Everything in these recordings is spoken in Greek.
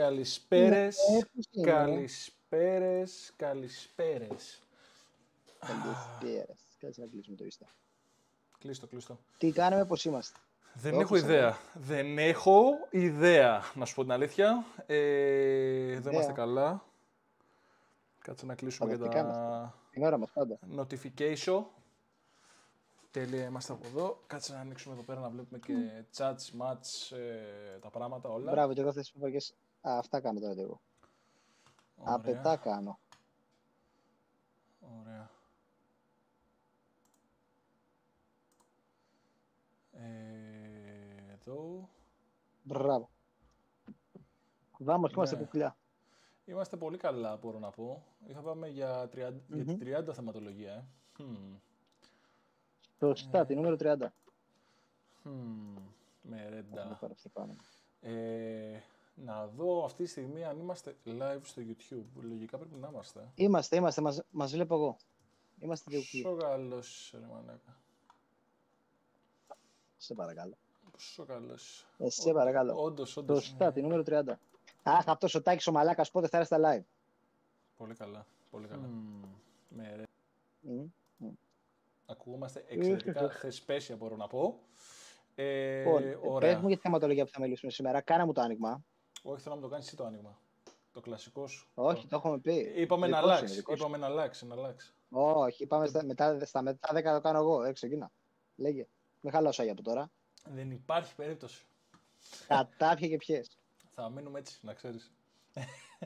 Καλησπέρες, Ναι, καλησπέρες, καλησπέρες. Καλησπέρα. Κάτσε να κλείσουμε το Insta. Κλείστο, κλείστο. Τι κάνουμε, πώς είμαστε; Δεν Το έχω έκλεισα, ιδέα. Δεν έχω ιδέα, να σου πω την αλήθεια. Ε, δεν Ιδέα. είμαστε καλά. Κάτσε να κλείσουμε και Φανταστικά τα Την ώρα μας πάντα. notification. Τέλεια, είμαστε από εδώ. Κάτσε να ανοίξουμε εδώ πέρα να βλέπουμε και chats, mats, ε, τα πράγματα όλα. Μπράβο, και εγώ αυτέ τι φορέ. Αυτά κάνω τώρα και εγώ. Ωραία, Απετά κάνω. Ωραία. Ε, εδώ. Μπράβο. Βάμο και είμαστε Ναι. κουκλιά. Είμαστε πολύ καλά, μπορώ να πω. Είχα πάμε για, 30, για την Μμμ. 30 θεματολογία, ε. Χμ. Σωστά, τη νούμερο 30. Χμ. Με Να ρέντα. πάρω αυτή πάνω. Ε, να δω αυτή τη στιγμή αν είμαστε live στο YouTube. Λογικά πρέπει να είμαστε. Είμαστε, είμαστε, μας, μας βλέπω εγώ. Είμαστε δύο κουκλί. Πόσο καλός, ρε μαλάκα. Σε παρακαλώ. Πόσο καλός. Ε, σε παρακαλώ. Όντως, όντως. Σωστά, τη νούμερο 30. Αχ, αυτός ο Τάκης ο Μαλάκας πότε θα έρθει στα live; Πολύ καλά. Πολύ καλά. Με ρε. Μμ. Ακουγόμαστε εξαιρετικά θεσπέσια, μπορώ να πω. Ε, Λοιπόν, ε, ωραία. πες μου για τη θεματολογία που θα μιλήσουμε σήμερα. Κάνα μου το άνοιγμα. Όχι, θέλω να μου το κάνεις εσύ το άνοιγμα. Το κλασικός σου. Όχι, το έχουμε πει. Είπαμε να Δικό σου αλλάξει. είναι, δικό σου. Είπαμε να αλλάξει, να αλλάξει. Όχι, πάμε στα μετά, στα μετά 10 το κάνω εγώ. Ε, ξεκινά. Λέγε. Μην χαλάω για από τώρα. Δεν υπάρχει περίπτωση. Κατάπια και ποιε. Θα μείνουμε έτσι, να ξέρεις.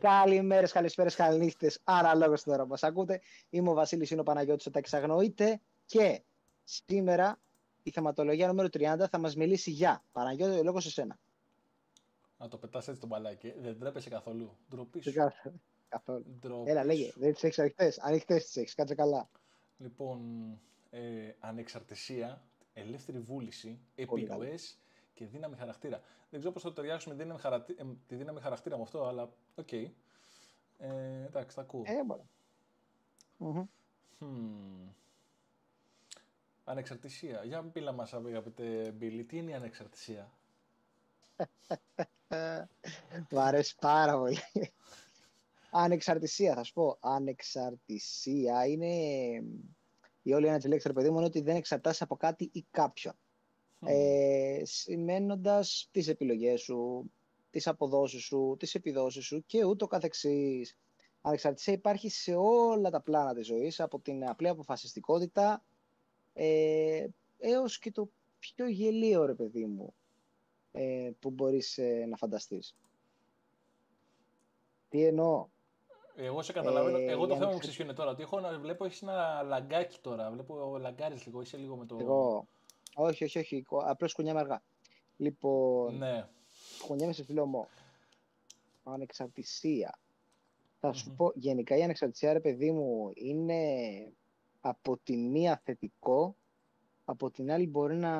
Καλημέρες, καλησπέρες, καληνύχτες. Αναλόγως στην ώρα που μα ακούτε. Είμαι ο Βασίλης, είναι ο Παναγιώτης, ο Τάκης Αγνοείται. Και σήμερα η θεματολογία νούμερο 30 θα μας μιλήσει για. Παναγιώτη, λόγος σε σένα. Να το πετάς έτσι το μπαλάκι. ε. Δεν τρέπεσαι καθόλου. Ντροπής Δεν σου. κάθε- Καθόλου. Ντροπής Έλα, λέγε. σου. Δεν τις έχεις ανοιχτές. Ανοιχτέ τι έχεις. Κάτσε καλά. Λοιπόν, ε, ανεξαρτησία, ελεύθερη βούληση, Πολύ καλά. επιρροές και δύναμη χαρακτήρα. Δεν ξέρω πώς θα το ταιριάξουμε δύναμη χαρακτη- ε, τη δύναμη χαρακτήρα με αυτό, αλλά οκ. Ε, εντάξει, τα ακούω. Ε, μπορεί. Μμμ. Χμ. Ανεξαρτησία. Για μίλα μας, αγαπητέ Μπίλη, τι είναι η ανεξαρτησία; Ε, Μου αρέσει πάρα πολύ. Ανεξαρτησία, θα σου πω. Ανεξαρτησία είναι η όλη ένα λέξη, ρε παιδί μου, είναι ότι δεν εξαρτάσαι από κάτι ή κάποιον. Χμ. Ε, σημαίνοντας τις επιλογές σου, τις αποδόσεις σου, τις επιδόσεις σου και ούτω καθεξής. Ανεξαρτησία υπάρχει σε όλα τα πλάνα της ζωής, από την απλή αποφασιστικότητα ε, έως και το πιο γελίο, ρε παιδί μου, ε, που μπορείς ε, να φανταστείς. Τι εννοώ; Εγώ σε καταλαβαίνω. Ε, Εγώ το για θέμα να μου ξε- ξέρεις ποιο είναι τώρα. Ότι έχω να βλέπω, έχεις ένα λαγκάκι τώρα. Βλέπω λαγκάρεις λίγο. Είσαι λίγο με το. Εγώ... Όχι, όχι, όχι. κο- Απλώς κουνιάμαι αργά. Λοιπόν, Ναι. κουνιάμαι σε φίλο μου. Ανεξαρτησία. Θα σου Μμμ. πω, γενικά η ανεξαρτησία, ρε παιδί μου, είναι από τη μία θετικό, από την άλλη μπορεί να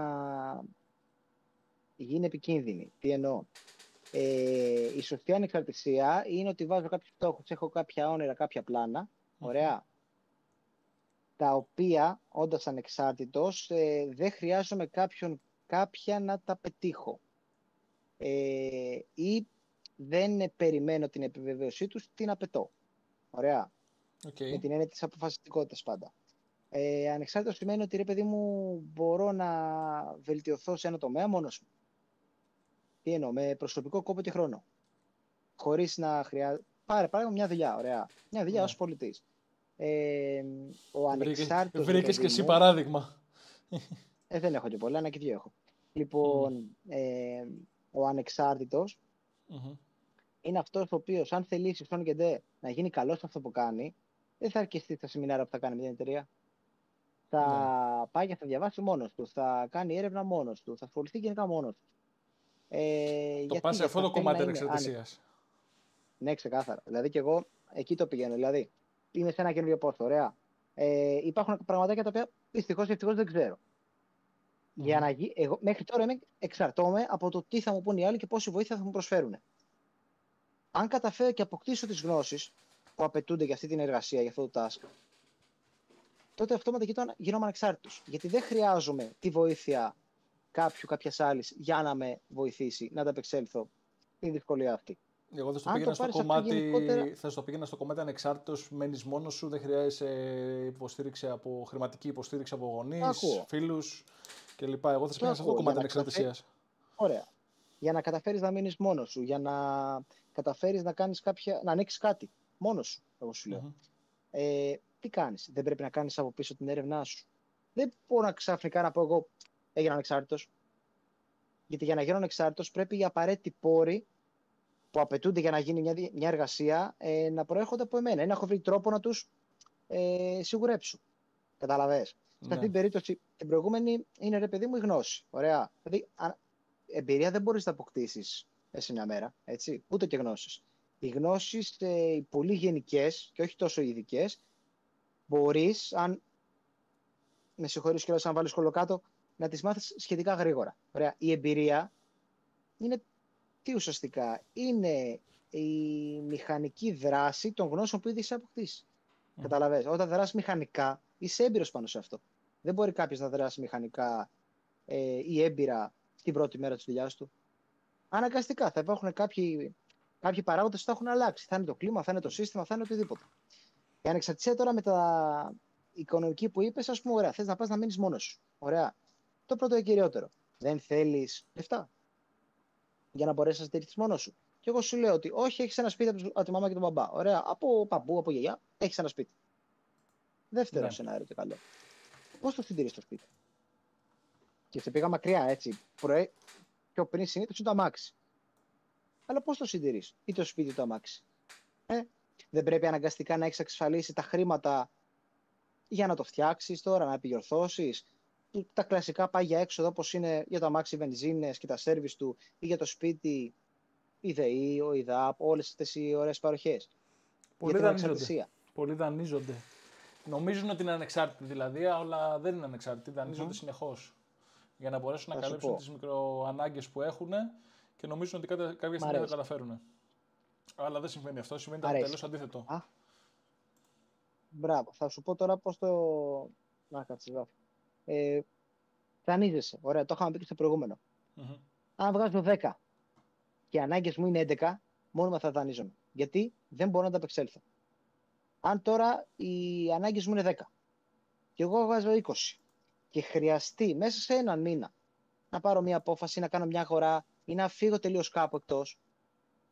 γίνει επικίνδυνη. Τι εννοώ; Ε, η σωστή ανεξαρτησία είναι ότι βάζω κάποιους στόχους, έχω κάποια όνειρα, κάποια πλάνα, ωραία, τα οποία, όντας ανεξάρτητος, ε, δεν χρειάζομαι κάποιον, κάποια να τα πετύχω. Ε, ή δεν ε, περιμένω την επιβεβαίωσή τους, την απαιτώ. Ωραία. Οκ. Με την έννοια της αποφασιστικότητας πάντα. Ε, ανεξάρτητος σημαίνει ότι ρε παιδί μου μπορώ να βελτιωθώ σε ένα τομέα μόνος μου. Τι εννοώ, με προσωπικό κόπο και χρόνο. Χωρίς να χρειάζεται. Πάρε παράδειγμα μια δουλειά, ωραία. Μια δουλειά Ναι. ως πολιτής. Ε, ο Βρήκες, ανεξάρτητος. ρε βρήκες και παιδί εσύ μου- παράδειγμα. ε, δεν έχω και πολλά, ένα και δύο έχω. Λοιπόν, ε, ο ανεξάρτητος Μμμ. είναι αυτός ο οποίος αν θελήσει στον και ντε να γίνει καλός σε αυτό που κάνει, δεν θα αρκεστεί στα σεμινάρια που θα κάνει με την εταιρεία. Θα Ναι. πάει και θα διαβάσει μόνος του, θα κάνει έρευνα μόνος του, θα ασχοληθεί γενικά μόνος του. Ε, Το γιατί, πας σε γιατί αυτό το θα θέλει κομμάτι να είναι ανεξαρτησίας. ναι, ξεκάθαρα. Δηλαδή και εγώ εκεί το πηγαίνω. Δηλαδή, είμαι σε ένα καινούριο πόστο, ωραία. Ε, υπάρχουν πραγματάκια τα οποία δυστυχώς ή ευτυχώς δεν ξέρω. Για Μμμ. να γι... εγώ, μέχρι τώρα είμαι, εξαρτώμαι από το τι θα μου πούν οι άλλοι και πόση βοήθεια θα μου προσφέρουν. Αν καταφέρω και αποκτήσω τις γνώσεις που απαιτούνται για αυτή την εργασία, για αυτό το task, τότε αυτόματα γίνω- γίνομαι ανεξάρτητος. Γιατί δεν χρειάζομαι τη βοήθεια κάποιου, κάποιας άλλης για να με βοηθήσει να ανταπεξέλθω στη δυσκολία αυτή. Εγώ θα στο Αν το πήγαινα στο πάρεις από κομμάτι, γενικότερα- θα στο πήγαινα στο κομμάτι ανεξάρτητος, μένεις μόνος σου, δεν χρειάζεσαι υποστήριξη από, χρηματική υποστήριξη από γονείς, ακούω. φίλους κλπ. Εγώ θα σε πήγαινα σε αυτό το ακούω, κομμάτι για να ανεξαρτησίας. Ωραία. Για να καταφέρεις να μείνεις μόνος σου, για να καταφέρεις να κάνεις κάποια. να ανοίξεις κάτι μόνος σου, εγώ σου λέω. Μμμ. Ε, τι κάνεις, δεν πρέπει να κάνεις από πίσω την έρευνά σου. Δεν μπορώ να ξαφνικά να πω εγώ έγινα ανεξάρτητος. Γιατί για να γίνω ανεξάρτητος πρέπει οι απαραίτητοι πόροι που απαιτούνται για να γίνει μια, δι- μια εργασία ε, να προέρχονται από εμένα ή να έχω βρει τρόπο να τους ε, σιγουρέψω. Καταλαβες. Σε Ναι. αυτή την περίπτωση, την προηγούμενη είναι ρε παιδί μου η γνώση. Ωραία. Δηλαδή, α- εμπειρία δεν μπορείς να αποκτήσεις σε μια μέρα. Έτσι. Ούτε και γνώσεις. Οι γνώσεις, ε, οι πολύ γενικές και όχι τόσο ειδικές, μπορείς, αν. Με συγχωρείς κιόλας, αν βάλεις σχολείο κάτω, να τις μάθεις σχετικά γρήγορα. Ωραία. Η εμπειρία είναι τι ουσιαστικά; Είναι η μηχανική δράση των γνώσεων που ήδη έχει αποκτήσει. Μμμ. Καταλαβες. Όταν δράσει μηχανικά, είσαι έμπειρος πάνω σε αυτό. Δεν μπορεί κάποιος να δράσει μηχανικά ε, ή έμπειρα την πρώτη μέρα της δουλειάς του. Αναγκαστικά θα υπάρχουν κάποιοι, κάποιοι παράγοντες που θα έχουν αλλάξει. Θα είναι το κλίμα, θα είναι το σύστημα, θα είναι οτιδήποτε. Η ανεξαρτησία τώρα με τα οικονομική που είπες, ας πούμε, ωραία, θες να πας να μείνεις μόνος σου. Ωραία. Το πρώτο και κυριότερο. Δεν θέλεις λεφτά για να μπορέσεις να στηριχθεί μόνος σου. Και εγώ σου λέω ότι όχι, έχεις ένα σπίτι από τους- από τη μαμά και τον μπαμπά. Ωραία. Από παππού, από γιαγιά, έχεις ένα σπίτι. Δεύτερο Ναι. σενάριο το καλό. Πώς το συντηρείς το σπίτι; Και σε πήγα μακριά έτσι. Προέ... Πιο πριν συνήθως είναι το αμάξι. Αλλά πώς το συντηρείς, ή το σπίτι ή το αμάξι; Ε, δεν πρέπει αναγκαστικά να έχεις εξασφαλίσει τα χρήματα για να το φτιάξεις τώρα, να επιδιορθώσει. Τα κλασικά πάγια έξοδα όπως είναι για το αμάξι βενζίνε και τα σερβις του ή για το σπίτι η ΔΕΗ, ο ΙΔΑΠ, όλες αυτές οι ωραίες παροχές. Για Πολλοί την δανείζονται. ανεξαρτησία. Πολλοί δανείζονται. Νομίζουν ότι είναι ανεξάρτητοι δηλαδή, αλλά δεν είναι ανεξάρτητοι. Δανείζονται Μμμ. συνεχώς. Για να μπορέσουν να Θα σου καλύψουν πω. τις μικροανάγκες που έχουν και νομίζουν ότι κάποια κάποια στιγμή θα τα αρέσει. καταφέρουν. Αλλά δεν συμβαίνει αυτό. Συμβαίνει Μ' το αρέσει. τελείω αντίθετο. Α, Μπράβο. Θα σου πω τώρα πώς το. Να κάτσε, γράφω. Ε, δανείζεσαι. Ωραία, το είχαμε πει και στο προηγούμενο. Μμμ. Αν βγάζω 10 και οι ανάγκες μου είναι 11, μόνιμα θα δανείζομαι. Γιατί δεν μπορώ να τα απεξέλθω. Αν τώρα οι ανάγκες μου είναι 10 και εγώ βγάζω 20 και χρειαστεί μέσα σε έναν μήνα να πάρω μια απόφαση, να κάνω μια αγορά ή να φύγω τελείως κάπου εκτός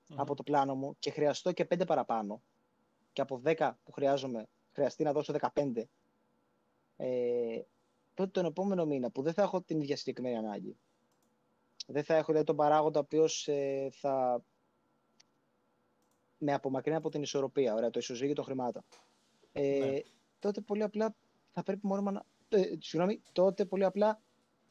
Μμμ. από το πλάνο μου και χρειαστώ και 5 παραπάνω και από 10 που χρειάζομαι χρειαστεί να δώσω 15 ε, τότε τον επόμενο μήνα που δεν θα έχω την ίδια συγκεκριμένη ανάγκη δεν θα έχω δηλαδή, τον παράγοντα ο οποίος θα με απομακρύνει από την ισορροπία, ωραία, το ισοζύγιο των χρημάτων. Ε, Ναι. Τότε πολύ απλά θα πρέπει μόνο να. Ε, συγγνώμη, τότε πολύ απλά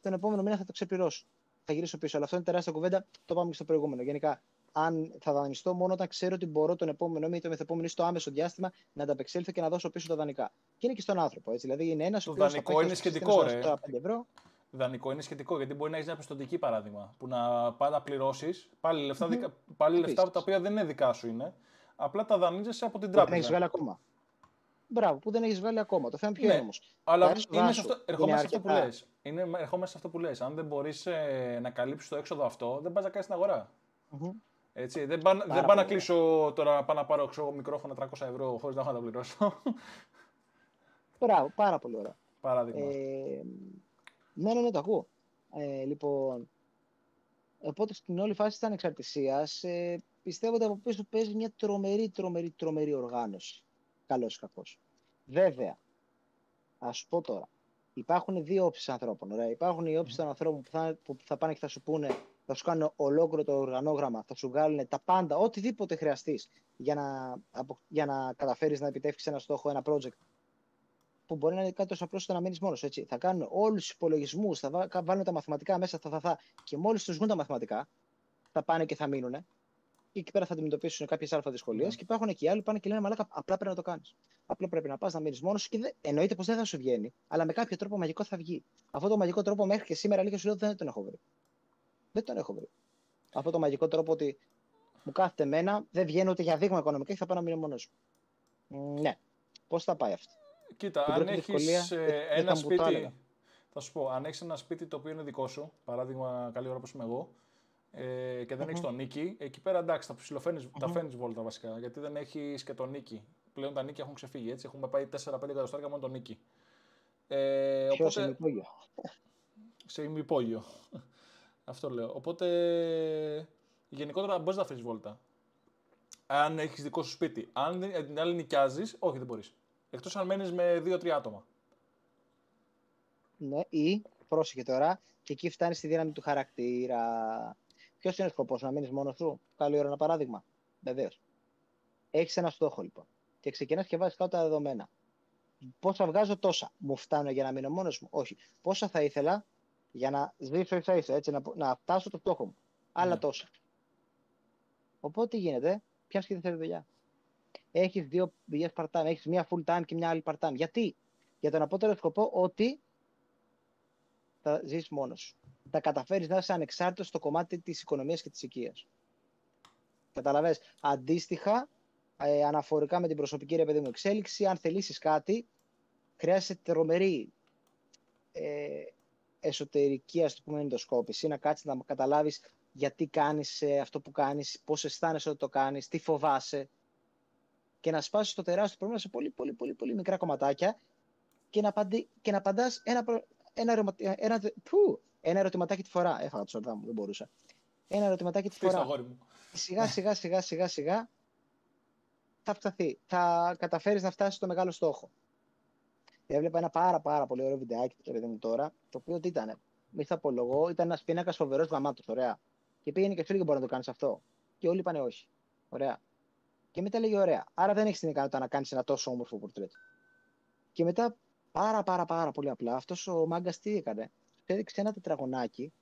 τον επόμενο μήνα θα το ξεπληρώσω. Θα γυρίσω πίσω. Αλλά αυτό είναι τεράστια κουβέντα. Το πάμε και στο προηγούμενο. Γενικά, αν θα δανειστώ μόνο όταν ξέρω ότι μπορώ τον επόμενο μήνα ή το μεθεπόμενο ή στο άμεσο διάστημα να ανταπεξέλθω και να δώσω πίσω τα δανεικά. Και είναι και στον άνθρωπο. Έτσι. Δηλαδή, είναι ένας Το ο οποίος θα δανεικό πάει είναι στο σχετικό, σύστημα, ρε. τώρα 5 ευρώ. Δανεικό είναι σχετικό γιατί μπορεί να έχεις μια πιστοτική παράδειγμα που να πάει να πληρώσεις πάλι, λεφτά, Μμμ. δικα- πάλι λεφτά Επίσης. τα οποία δεν είναι δικά σου είναι. Απλά τα δανείζεσαι από την Που δεν έχεις τράπεζα. βγάλει ακόμα. Μπράβο, που δεν έχεις βγάλει ακόμα. Το θέμα ποιο Ναι. είναι όμως; Αλλά Τα έξοδά είναι σε σου αυτό, ερχόμαστε σε αυτό που αρκετά. λες. Είναι, ερχόμαστε σε αυτό που λες. Αν δεν μπορείς ε, να καλύψεις το έξοδο αυτό, δεν πας να κάνεις την αγορά. Έτσι, δεν πάω, δεν πάω να πολύ κλείσω τώρα να πάω να πάρω ξέρω, μικρόφωνα 300 ευρώ χωρίς να έχω να τα πληρώσω. Μπράβο, πάρα πολύ ωραία. Παράδειγμα. Ε, ναι, ναι, ναι, το ακούω. Ε, λοιπόν, οπότε στην όλη φάση της ανεξαρτησίας ε, πιστεύω ότι από πίσω παίζει μια τρομερή, τρομερή, τρομερή οργάνωση. Καλός ή κακός. Βέβαια, ας σου πω τώρα, υπάρχουν δύο όψεις ανθρώπων. Ωραία. Υπάρχουν οι όψεις των ανθρώπων που θα, που θα πάνε και θα σου πούνε, θα σου κάνουν ολόκληρο το οργανόγραμμα, θα σου βγάλουν τα πάντα, οτιδήποτε χρειαστείς για να, απο- για να καταφέρεις να επιτεύξεις ένα στόχο, ένα project που μπορεί να είναι κάτι τόσο απλό ώστε να μείνεις μόνος έτσι. Θα κάνουν όλους τους υπολογισμούς, θα βά- κα- βάλουν τα μαθηματικά μέσα, θα, θα, θα, και μόλις τους βγουν τα μαθηματικά, θα πάνε και θα μείνουν. Και εκεί πέρα θα αντιμετωπίσουν κάποιες αλφα δυσκολίες. Ναι. Και υπάρχουν και οι άλλοι που πάνε και λένε Μαλάκα, απλά πρέπει να το κάνεις. Απλά πρέπει να πας να μείνεις μόνος σου και δεν... εννοείται πως δεν θα σου βγαίνει, αλλά με κάποιο τρόπο μαγικό θα βγει. Αυτό το μαγικό τρόπο μέχρι και σήμερα λίγα σου λέω δεν τον έχω βρει. Δεν τον έχω βρει. Αυτό το μαγικό τρόπο ότι μου κάθεται εμένα, δεν βγαίνει ούτε για δείγμα οικονομικά και θα πάω να μείνω μόνος μου. Ναι. Πώς θα πάει αυτό; Κοίτα, την αν πρώτη έχεις δυσκολία, δεν- δεν ένα θα μου το σπίτι. έλεγα. Θα σου πω, αν έχεις ένα σπίτι το οποίο είναι δικό σου, παράδειγμα, καλή ώρα που είμαι εγώ, ε, και δεν έχεις τον νίκη, εκεί πέρα εντάξει, τα ψηλοφαίνεις, τα φαίνεις βόλτα βασικά. Γιατί δεν έχεις και τον νίκη. Πλέον τα νίκη έχουν ξεφύγει έτσι. Έχουμε πάει 4-5 εκατοστάρια μόνο τον νίκη. Ε, Ποιο οπότε... ημυπόγειο. Σε ημυπόγειο. Αυτό λέω. Οπότε γενικότερα μπορείς να φέρεις βόλτα. Αν έχεις δικό σου σπίτι. Αν την άλλη νοικιάζεις, όχι δεν μπορείς. Εκτός αν μένεις με 2-3 άτομα. Ναι, ή πρόσεχε τώρα, και εκεί φτάνεις στη δύναμη του χαρακτήρα. Ποιος είναι ο σκοπός, να μείνεις μόνος σου; Καλή ώρα ένα παράδειγμα. Βεβαίως. Έχεις ένα στόχο λοιπόν. Και ξεκινάς και βάζεις κάτω τα δεδομένα. Πόσα βγάζω τόσα. Μου φτάνουν για να μείνω μόνος μου; Όχι. Πόσα θα ήθελα για να ζήσω ίσα ίσα, έτσι, να, να φτάσω το στόχο μου. Άλλα ναι. τόσα. Οπότε τι γίνεται, πιάνει και δεύτερη δουλειά. Έχεις δύο δουλειές part-time, έχεις μία full time και μια άλλη part-time. Γιατί; Για τον απότερο σκοπό ότι θα ζήσει μόνος σου. Θα καταφέρεις να είσαι ανεξάρτητος στο κομμάτι της οικονομίας και της οικίας. Καταλαβες; Αντίστοιχα, ε, αναφορικά με την προσωπική ρε παιδί μου εξέλιξη, αν θελήσεις κάτι, χρειάζεται τρομερή ε, εσωτερική ας το πούμε ενδοσκόπηση, να κάτσεις να καταλάβεις γιατί κάνεις ε, αυτό που κάνεις, πώς αισθάνεσαι όταν το κάνεις, τι φοβάσαι και να σπάσεις το τεράστιο πρόβλημα σε πολύ πολύ πολύ, πολύ μικρά κομματάκια και να, παντή, και να απαντάς ένα, ένα, ένα, που, ένα ερωτηματάκι τη φορά. Έφαγα το σορδά μου, δεν μπορούσα. Ένα ερωτηματάκι τη φορά. Σιγά σιγά σιγά σιγά σιγά θα φταθεί. Θα καταφέρεις να φτάσεις στο μεγάλο στόχο. Έβλεπα ένα πάρα πάρα πολύ ωραίο βιντεάκι το παιδί μου τώρα, το οποίο τι ήταν. Μη θα απολογώ, ήταν ένας πίνακας φοβερός γαμάτος, ωραία. Και πήγαινε και φίλοι μπορεί να το κάνεις αυτό. Και όλοι είπαν όχι. Ωραία. Και μετά λέγει ωραία. Άρα δεν έχεις την ικανότητα να κάνεις ένα τόσο όμορφο πορτρέτ. Και μετά πάρα πάρα πάρα πολύ απλά αυτός ο μάγκας τι έκανε. Του έδειξε ένα τετραγωνάκι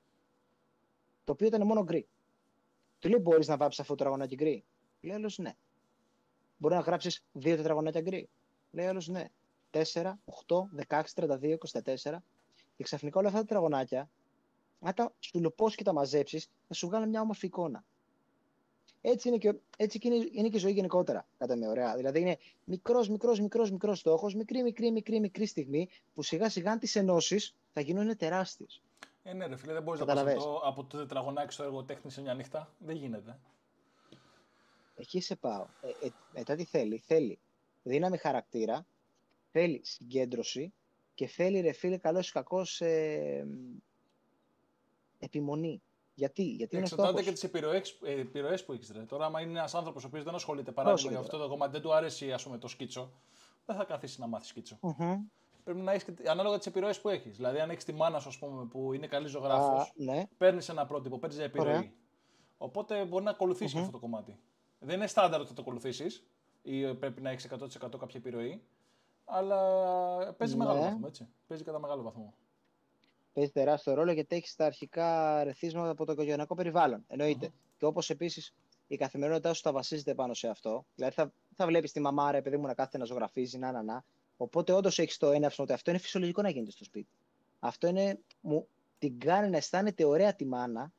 το οποίο ήταν μόνο γκρι. Του λέει: Μπορείς να βάψεις αυτό το τετραγωνάκι γκρι; Λέει άλλος ναι. Μπορεί να γράψεις δύο τετραγωνάκια γκρι; Λέει άλλος ναι. 4, 8, 16, 32, 24. Και ξαφνικά όλα αυτά τα τετραγωνάκια, αν τα σου και τα μαζέψεις, θα σου βγάλουν μια όμορφη εικόνα. Έτσι είναι και, έτσι είναι, είναι και η ζωή γενικότερα, κατά με ωραία. Δηλαδή είναι μικρός, μικρός, μικρός, μικρός στόχος, μικρή, μικρή, μικρή, μικρή στιγμή που σιγά σιγά τις ενώσεις θα γίνουν τεράστιες. Ε, ναι, ρε φίλε, δεν μπορείς να πας από το τετραγωνάκι στο έργο τέχνης σε μια νύχτα. Δεν γίνεται. Εκεί σε πάω. Ε, ε, μετά τι θέλει. Θέλει δύναμη χαρακτήρα, θέλει συγκέντρωση και θέλει ρε φίλε καλός ή κακός ε, επιμονή. Γιατί, γιατί είναι Εξαρτάται και τις επιρροές που έχεις. Τώρα, άμα είναι ένας άνθρωπος ο οποίος δεν ασχολείται παράδειγμα με αυτό το κομμάτι, δεν του αρέσει ας πούμε, το σκίτσο, δεν θα καθίσει να μάθει σκίτσο. Mm-hmm. Πρέπει να έχεις ανάλογα τις επιρροές που έχεις. Δηλαδή, αν έχεις τη μάνα σου πούμε, που είναι καλής ζωγράφος, ναι. παίρνεις ένα πρότυπο, παίρνεις επιρροή. Ωραία. Οπότε μπορεί να ακολουθήσεις mm-hmm. αυτό το κομμάτι. Δεν είναι στάνταρ ότι θα το ακολουθήσεις ή πρέπει να έχεις 100% κάποια επιρροή. Αλλά παίζει ναι. μεγάλο βαθμό, έτσι. Παίζει κατά μεγάλο βαθμό. Παίζει τεράστιο ρόλο γιατί έχει τα αρχικά ρεθίσματα από το οικογενειακό περιβάλλον. Εννοείται. Mm-hmm. Και όπως επίσης η καθημερινότητά σου θα βασίζεται πάνω σε αυτό. Δηλαδή θα, θα βλέπεις τη μαμά, ρε παιδί μου, να κάθεται να ζωγραφίζει, να, να, να. Οπότε όντως έχεις το έναυσμα ότι αυτό είναι φυσιολογικό να γίνεται στο σπίτι. Αυτό είναι, μου την κάνει να αισθάνεται ωραία τη μάνα.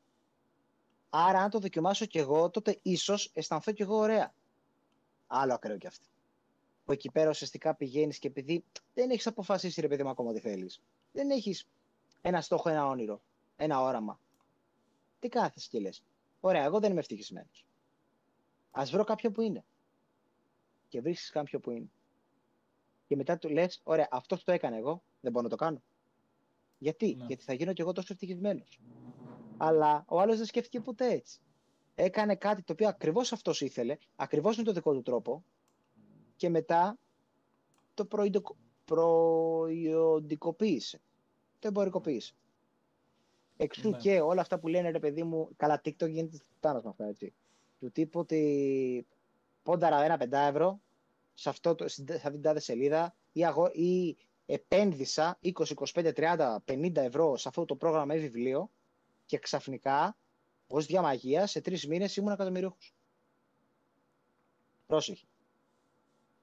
Άρα, αν το δοκιμάσω κι εγώ, τότε ίσως αισθανθώ κι εγώ ωραία. Άλλο ακραίο κι αυτό που εκεί πέρα ουσιαστικά πηγαίνεις και επειδή δεν έχεις αποφασίσει ρε παιδί μου ακόμα τι θέλεις. Δεν έχεις ένα στόχο, ένα όνειρο, ένα όραμα. Τι κάθεσαι και λες. Ωραία, εγώ δεν είμαι ευτυχισμένος. Α βρω κάποιον που είναι. Και βρίσκεις κάποιον που είναι. Και μετά του λες: Ωραία, αυτό το έκανε εγώ, δεν μπορώ να το κάνω. Γιατί, ναι. Γιατί θα γίνω κι εγώ τόσο ευτυχισμένος. Αλλά ο άλλος δεν σκέφτηκε ποτέ έτσι. Έκανε κάτι το οποίο ακριβώς αυτός ήθελε, ακριβώς με τον δικό του τρόπο, και μετά το προϊντοκο... προϊοντικοποίησε. Το εμπορικοποίησε. Εξού ναι. και όλα αυτά που λένε ρε παιδί μου, καλά TikTok γίνεται πάνω με αυτά έτσι. Του τύπου ότι πόνταρα ένα πεντά ευρώ σε, αυτό το, σε αυτήν την σελίδα ή, αγο, ή επένδυσα 20, 25, 30, 50 ευρώ σε αυτό το πρόγραμμα ή βιβλίο και ξαφνικά ως διαμαγεία σε τρεις μήνες ήμουν εκατομμυρίουχος. Πρόσεχε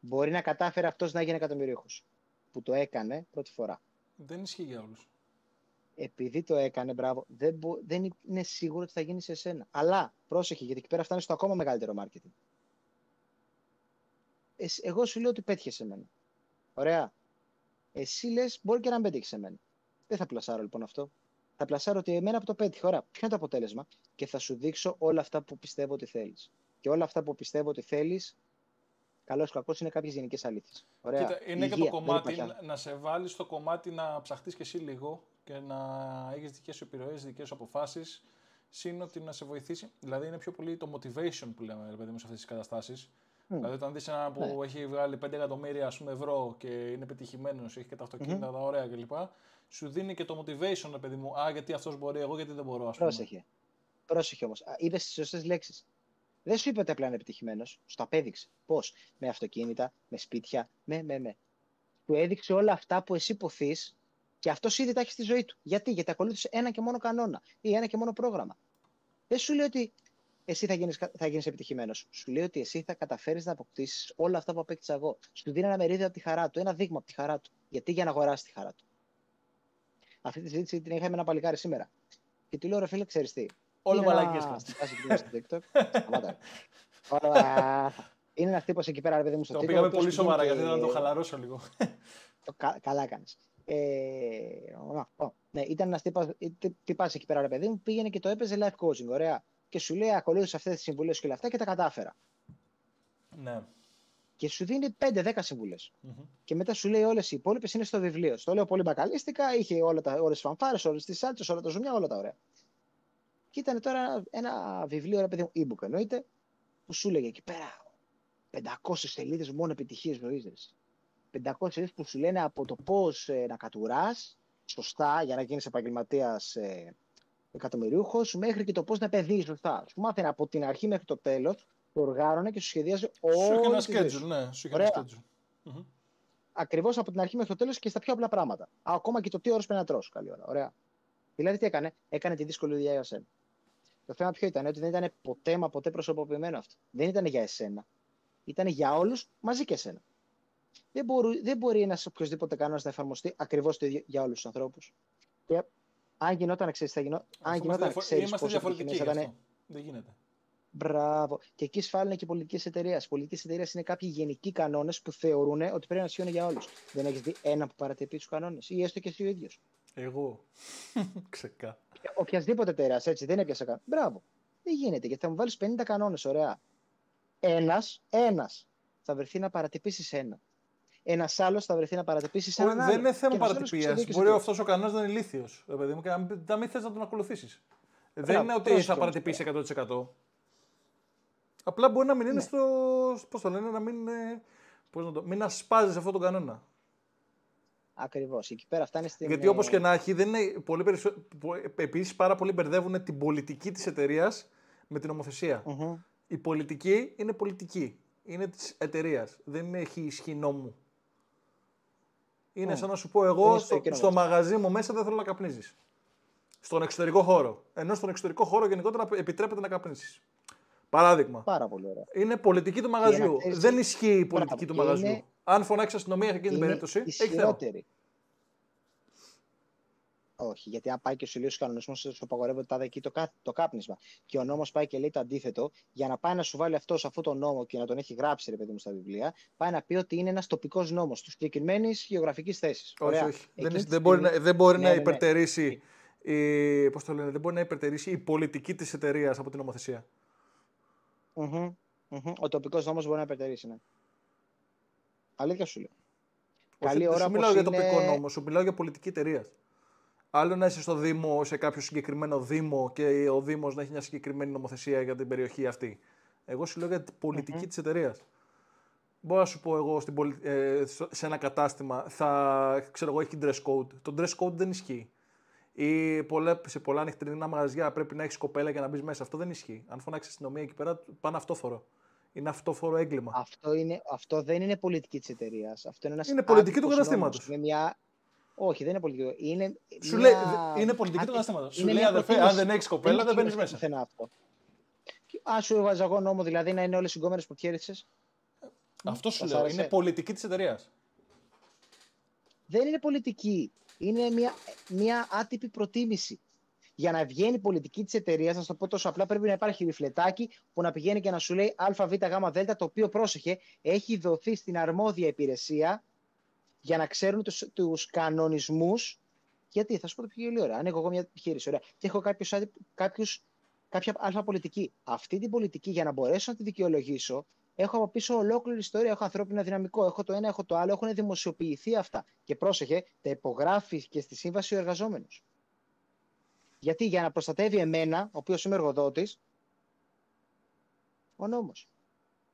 μπορεί να κατάφερε αυτός να γίνει εκατομμυρίουχος. Που το έκανε πρώτη φορά. Δεν ισχύει για όλους. Επειδή το έκανε, μπράβο, δεν, μπο, δεν είναι σίγουρο ότι θα γίνει σε εσένα. Αλλά πρόσεχε, γιατί εκεί πέρα φτάνει στο ακόμα μεγαλύτερο marketing. εγώ σου λέω ότι πέτυχε σε μένα. Ωραία. Εσύ λες, μπορεί και να μην πέτυχε σε μένα. Δεν θα πλασάρω λοιπόν αυτό. Θα πλασάρω ότι εμένα από το πέτυχα. Ωραία, ποιο είναι το αποτέλεσμα; Και θα σου δείξω όλα αυτά που πιστεύω ότι θέλεις. Και όλα αυτά που πιστεύω ότι θέλεις, καλό ή κακός, είναι κάποιες γενικές αλήθειες. Κοίτα, είναι Υγεία, και το κομμάτι να σε βάλεις στο κομμάτι να ψαχτείς και εσύ λίγο και να έχεις δικές σου επιρροές, δικές σου αποφάσεις. Συν ότι να σε βοηθήσει. Δηλαδή είναι πιο πολύ το motivation που λέμε, παιδί μου, σε αυτές τις καταστάσεις. Mm. Δηλαδή, όταν δεις έναν που ναι. έχει βγάλει 5 εκατομμύρια ας πούμε, ευρώ και είναι πετυχημένος, έχει και τα αυτοκίνητα, mm-hmm. τα ωραία κλπ. Σου δίνει και το motivation, παιδί μου. Α, γιατί αυτός μπορεί, εγώ γιατί δεν μπορώ, ας πούμε. Πρόσεχε. Πρόσεχε όμως. Είπε τις σωστές λέξεις. Δεν σου είπε ότι απλά είναι επιτυχημένος. Σου το απέδειξε. Πώς. Με αυτοκίνητα, με σπίτια, με, με, με. Του έδειξε όλα αυτά που εσύ ποθείς και αυτός ήδη τα έχει στη ζωή του. Γιατί, Γιατί ακολούθησε ένα και μόνο κανόνα ή ένα και μόνο πρόγραμμα. Δεν σου λέει ότι εσύ θα γίνεις θα γίνεις επιτυχημένος. Σου λέει ότι εσύ θα καταφέρεις να αποκτήσεις όλα αυτά που απέκτησα εγώ. Σου δίνει ένα μερίδιο από τη χαρά του, ένα δείγμα από τη χαρά του. Γιατί; Για να αγοράσεις τη χαρά του. Αυτή τη συζήτηση την είχαμε ένα παλικάρι σήμερα. Και του λέω, ρε φίλε, ξέρεις τι; Όλο μαλακίες στο TikTok. Είναι ένας τύπος εκεί πέρα, ρε παιδί μου, στο TikTok. Το πήγαμε πολύ σοβαρά, γιατί να το χαλαρώσω λίγο. Καλά κάνεις. Ε, ναι, ήταν ένας τυπάς εκεί πέρα, ρε παιδί μου, πήγαινε και το έπαιζε live coaching. Ωραία. Και σου λέει: Ακολούθησε αυτές τις συμβουλές και όλα αυτά και τα κατάφερα. Ναι. Και σου δίνει 5-10 συμβουλές. Mm-hmm. Και μετά σου λέει: Όλες οι υπόλοιπες είναι στο βιβλίο. Στο λέω πολύ μπακαλίστικα, είχε όλες τις φανφάρες, όλες τις σάλτσες, όλα τα ζουμιά, όλα τα ωραία. Και ήταν τώρα ένα βιβλίο, ρε παιδί μου, e-book εννοείται, που σου λέγε εκεί πέρα 500 σελίδες μόνο επιτυχίες ζωή. 500 σελίδες που σου λένε από το πώς ε, να κατουράς σωστά για να γίνεις επαγγελματίας ε, εκατομμυρίουχος, μέχρι και το πώς να επενδύει σωστά. Σου μάθαινε από την αρχή μέχρι το τέλος, το οργάνωνε και σου σχεδίαζε όλο. Σου είχε ένα schedule, ναι, σου είχε ένα schedule. Mm-hmm. Ακριβώς από την αρχή μέχρι το τέλος και στα πιο απλά πράγματα. Α, ακόμα και το τι ώρες πρέπει να τρώσει. Καλή ώρα. Ωραία. Δηλαδή τι έκανε, έκανε τη δύσκολη δουλειά για σένα. Το θέμα ποιο ήταν, ότι δεν ήταν ποτέ μα ποτέ προσωποποιημένο αυτό. Δεν ήταν για εσένα. Ήταν για όλους μαζί και εσένα. Δεν μπορεί, δεν μπορεί ένας οποιοδήποτε κανόνας να εφαρμοστεί ακριβώς το ίδιο για όλους τους ανθρώπους. Και αν γινόταν, ξέρεις, θα γινόταν. Αν γινόταν, ξέρεις. Είμαστε διαφορετικοί. Θα ήταν... Δεν γίνεται. Μπράβο. Και εκεί σφάλουν και οι πολιτικέ εταιρείε. Οι πολιτικέ εταιρείε είναι κάποιοι γενικοί κανόνες που θεωρούν ότι πρέπει να ισχύουν για όλους. Δεν έχεις δει ένα που παρατηρεί τους κανόνες, ή έστω και εσύ ο ίδιος. Εγώ. Ξεκά. Οποιασδήποτε εταιρεία έτσι δεν έπιασα καν. Μπράβο. Δεν γίνεται γιατί θα μου βάλεις 50 κανόνες, ωραία. Ένας, ένας θα βρεθεί να παρατυπήσεις ένα. Ένας άλλος θα βρεθεί να παρατυπήσεις έναν άλλο. Δεν είναι θέμα παρατυπίας. Μπορεί αυτός ο κανόνας να είναι ηλίθιος, και να μην θες να τον ακολουθήσεις. Δεν είναι ότι θα παρατυπήσει 100%. Απλά μπορεί να μην είναι ναι. στο. Πώς το λένε, να μην. Πώς να το, μην ασπάζεις αυτόν τον κανόνα. Ακριβώς. Εκεί πέρα φτάνει στην. Γιατί όπως και να έχει, δεν είναι πολύ περισσο... επίσης πάρα πολλοί μπερδεύουν την πολιτική της εταιρείας με την νομοθεσία. Mm-hmm. Η πολιτική είναι πολιτική. Είναι της εταιρείας. Δεν έχει ισχύ νόμου. Είναι mm. σαν να σου πω εγώ στο, στο μαγαζί μου μέσα δεν θέλω να καπνίζεις. Στον εξωτερικό χώρο. Ενώ στον εξωτερικό χώρο γενικότερα επιτρέπεται να καπνίσει. Παράδειγμα. Πάρα πολύ ωραία. Είναι πολιτική του μαγαζιού. Δεν ισχύει η πολιτική του μαγαζιού. Είναι... Αν φωνάξεις αστυνομία σε εκείνη την περίπτωση, έχει θέμα. Όχι, γιατί αν πάει και σου λέει στους κανονισμούς, σου απαγορεύεται τα εκεί το, το κάπνισμα. Και ο νόμος πάει και λέει το αντίθετο, για να πάει να σου βάλει αυτός σε αυτό το νόμο και να τον έχει γράψει, ρε παιδί μου, στα βιβλία, πάει να πει ότι είναι ένας τοπικός νόμος τους συγκεκριμένης γεωγραφικής θέσης. Όχι, όχι. Δεν, δεν, μπορεί, να, δεν μπορεί ναι, να ναι, ναι. υπερτερήσει. Η, πώς το λένε, δεν μπορεί να υπερτερήσει η πολιτική της εταιρείας από την νομοθεσία. Mm-hmm, mm-hmm. Ο τοπικός νόμος μπορεί να υπερτερήσει, ναι. Αλήθεια σου λέω. Καλή ώρα σου μιλάω είναι... για τοπικό νόμο, σου μιλάω για πολιτική εταιρεία. Άλλο να είσαι στο Δήμο, σε κάποιο συγκεκριμένο Δήμο και ο Δήμος να έχει μια συγκεκριμένη νομοθεσία για την περιοχή αυτή. Εγώ σου λέω για την πολιτική mm-hmm. της εταιρείας. Μπορώ να σου πω εγώ στην πολι... ε, σε ένα κατάστημα, θα ξέρω εγώ, έχει dress code. Το dress code δεν ισχύει. Ή πολλέ, σε πολλά νυχτερινά μαγαζιά πρέπει να έχεις κοπέλα για να μπεις μέσα. Αυτό δεν ισχύει. Αν φωνάξεις αστυνομία εκεί πέρα, πάνε αυτόφορο. Είναι αυτόφορο έγκλημα. Αυτό, είναι, αυτό δεν είναι πολιτική της εταιρείας. Αυτό είναι, είναι πολιτική του καταστήματος. Είναι μια όχι, δεν είναι πολιτικό. Είναι, Σου μια... λέει, είναι πολιτική του καταστήματος. Σου λέει αδερφέ, αν δεν έχεις κοπέλα, δεν μπαίνεις μέσα. Δεν αυτό. Αν σου έβαζα εγώ νόμο, δηλαδή να είναι όλες οι γκόμενες που χαίρεσαι. Αυτό σου λέω. Είναι πολιτική της εταιρείας. Δεν είναι πολιτική. Είναι μια, μια άτυπη προτίμηση. Για να βγαίνει η πολιτική της εταιρείας, να το πω τόσο απλά, πρέπει να υπάρχει ριφλετάκι που να πηγαίνει και να σου λέει ΑΒ, Γ, το οποίο πρόσεχε, έχει δοθεί στην αρμόδια υπηρεσία για να ξέρουν τους, τους κανονισμούς Γιατί, θα σου πω το πιο πολύ ωραία. Αν έχω εγώ μια επιχείρηση, ωραία, και έχω κάποιους, κάποιους, κάποια αλφα πολιτική. Αυτή την πολιτική, για να μπορέσω να τη δικαιολογήσω, έχω από πίσω ολόκληρη ιστορία. Έχω ανθρώπινο δυναμικό, έχω το ένα, έχω το άλλο, έχουν δημοσιοποιηθεί αυτά. Και πρόσεχε, τα υπογράφει και στη σύμβαση ο εργαζόμενος. Γιατί για να προστατεύει εμένα, ο οποίος είμαι εργοδότης, ο νόμος.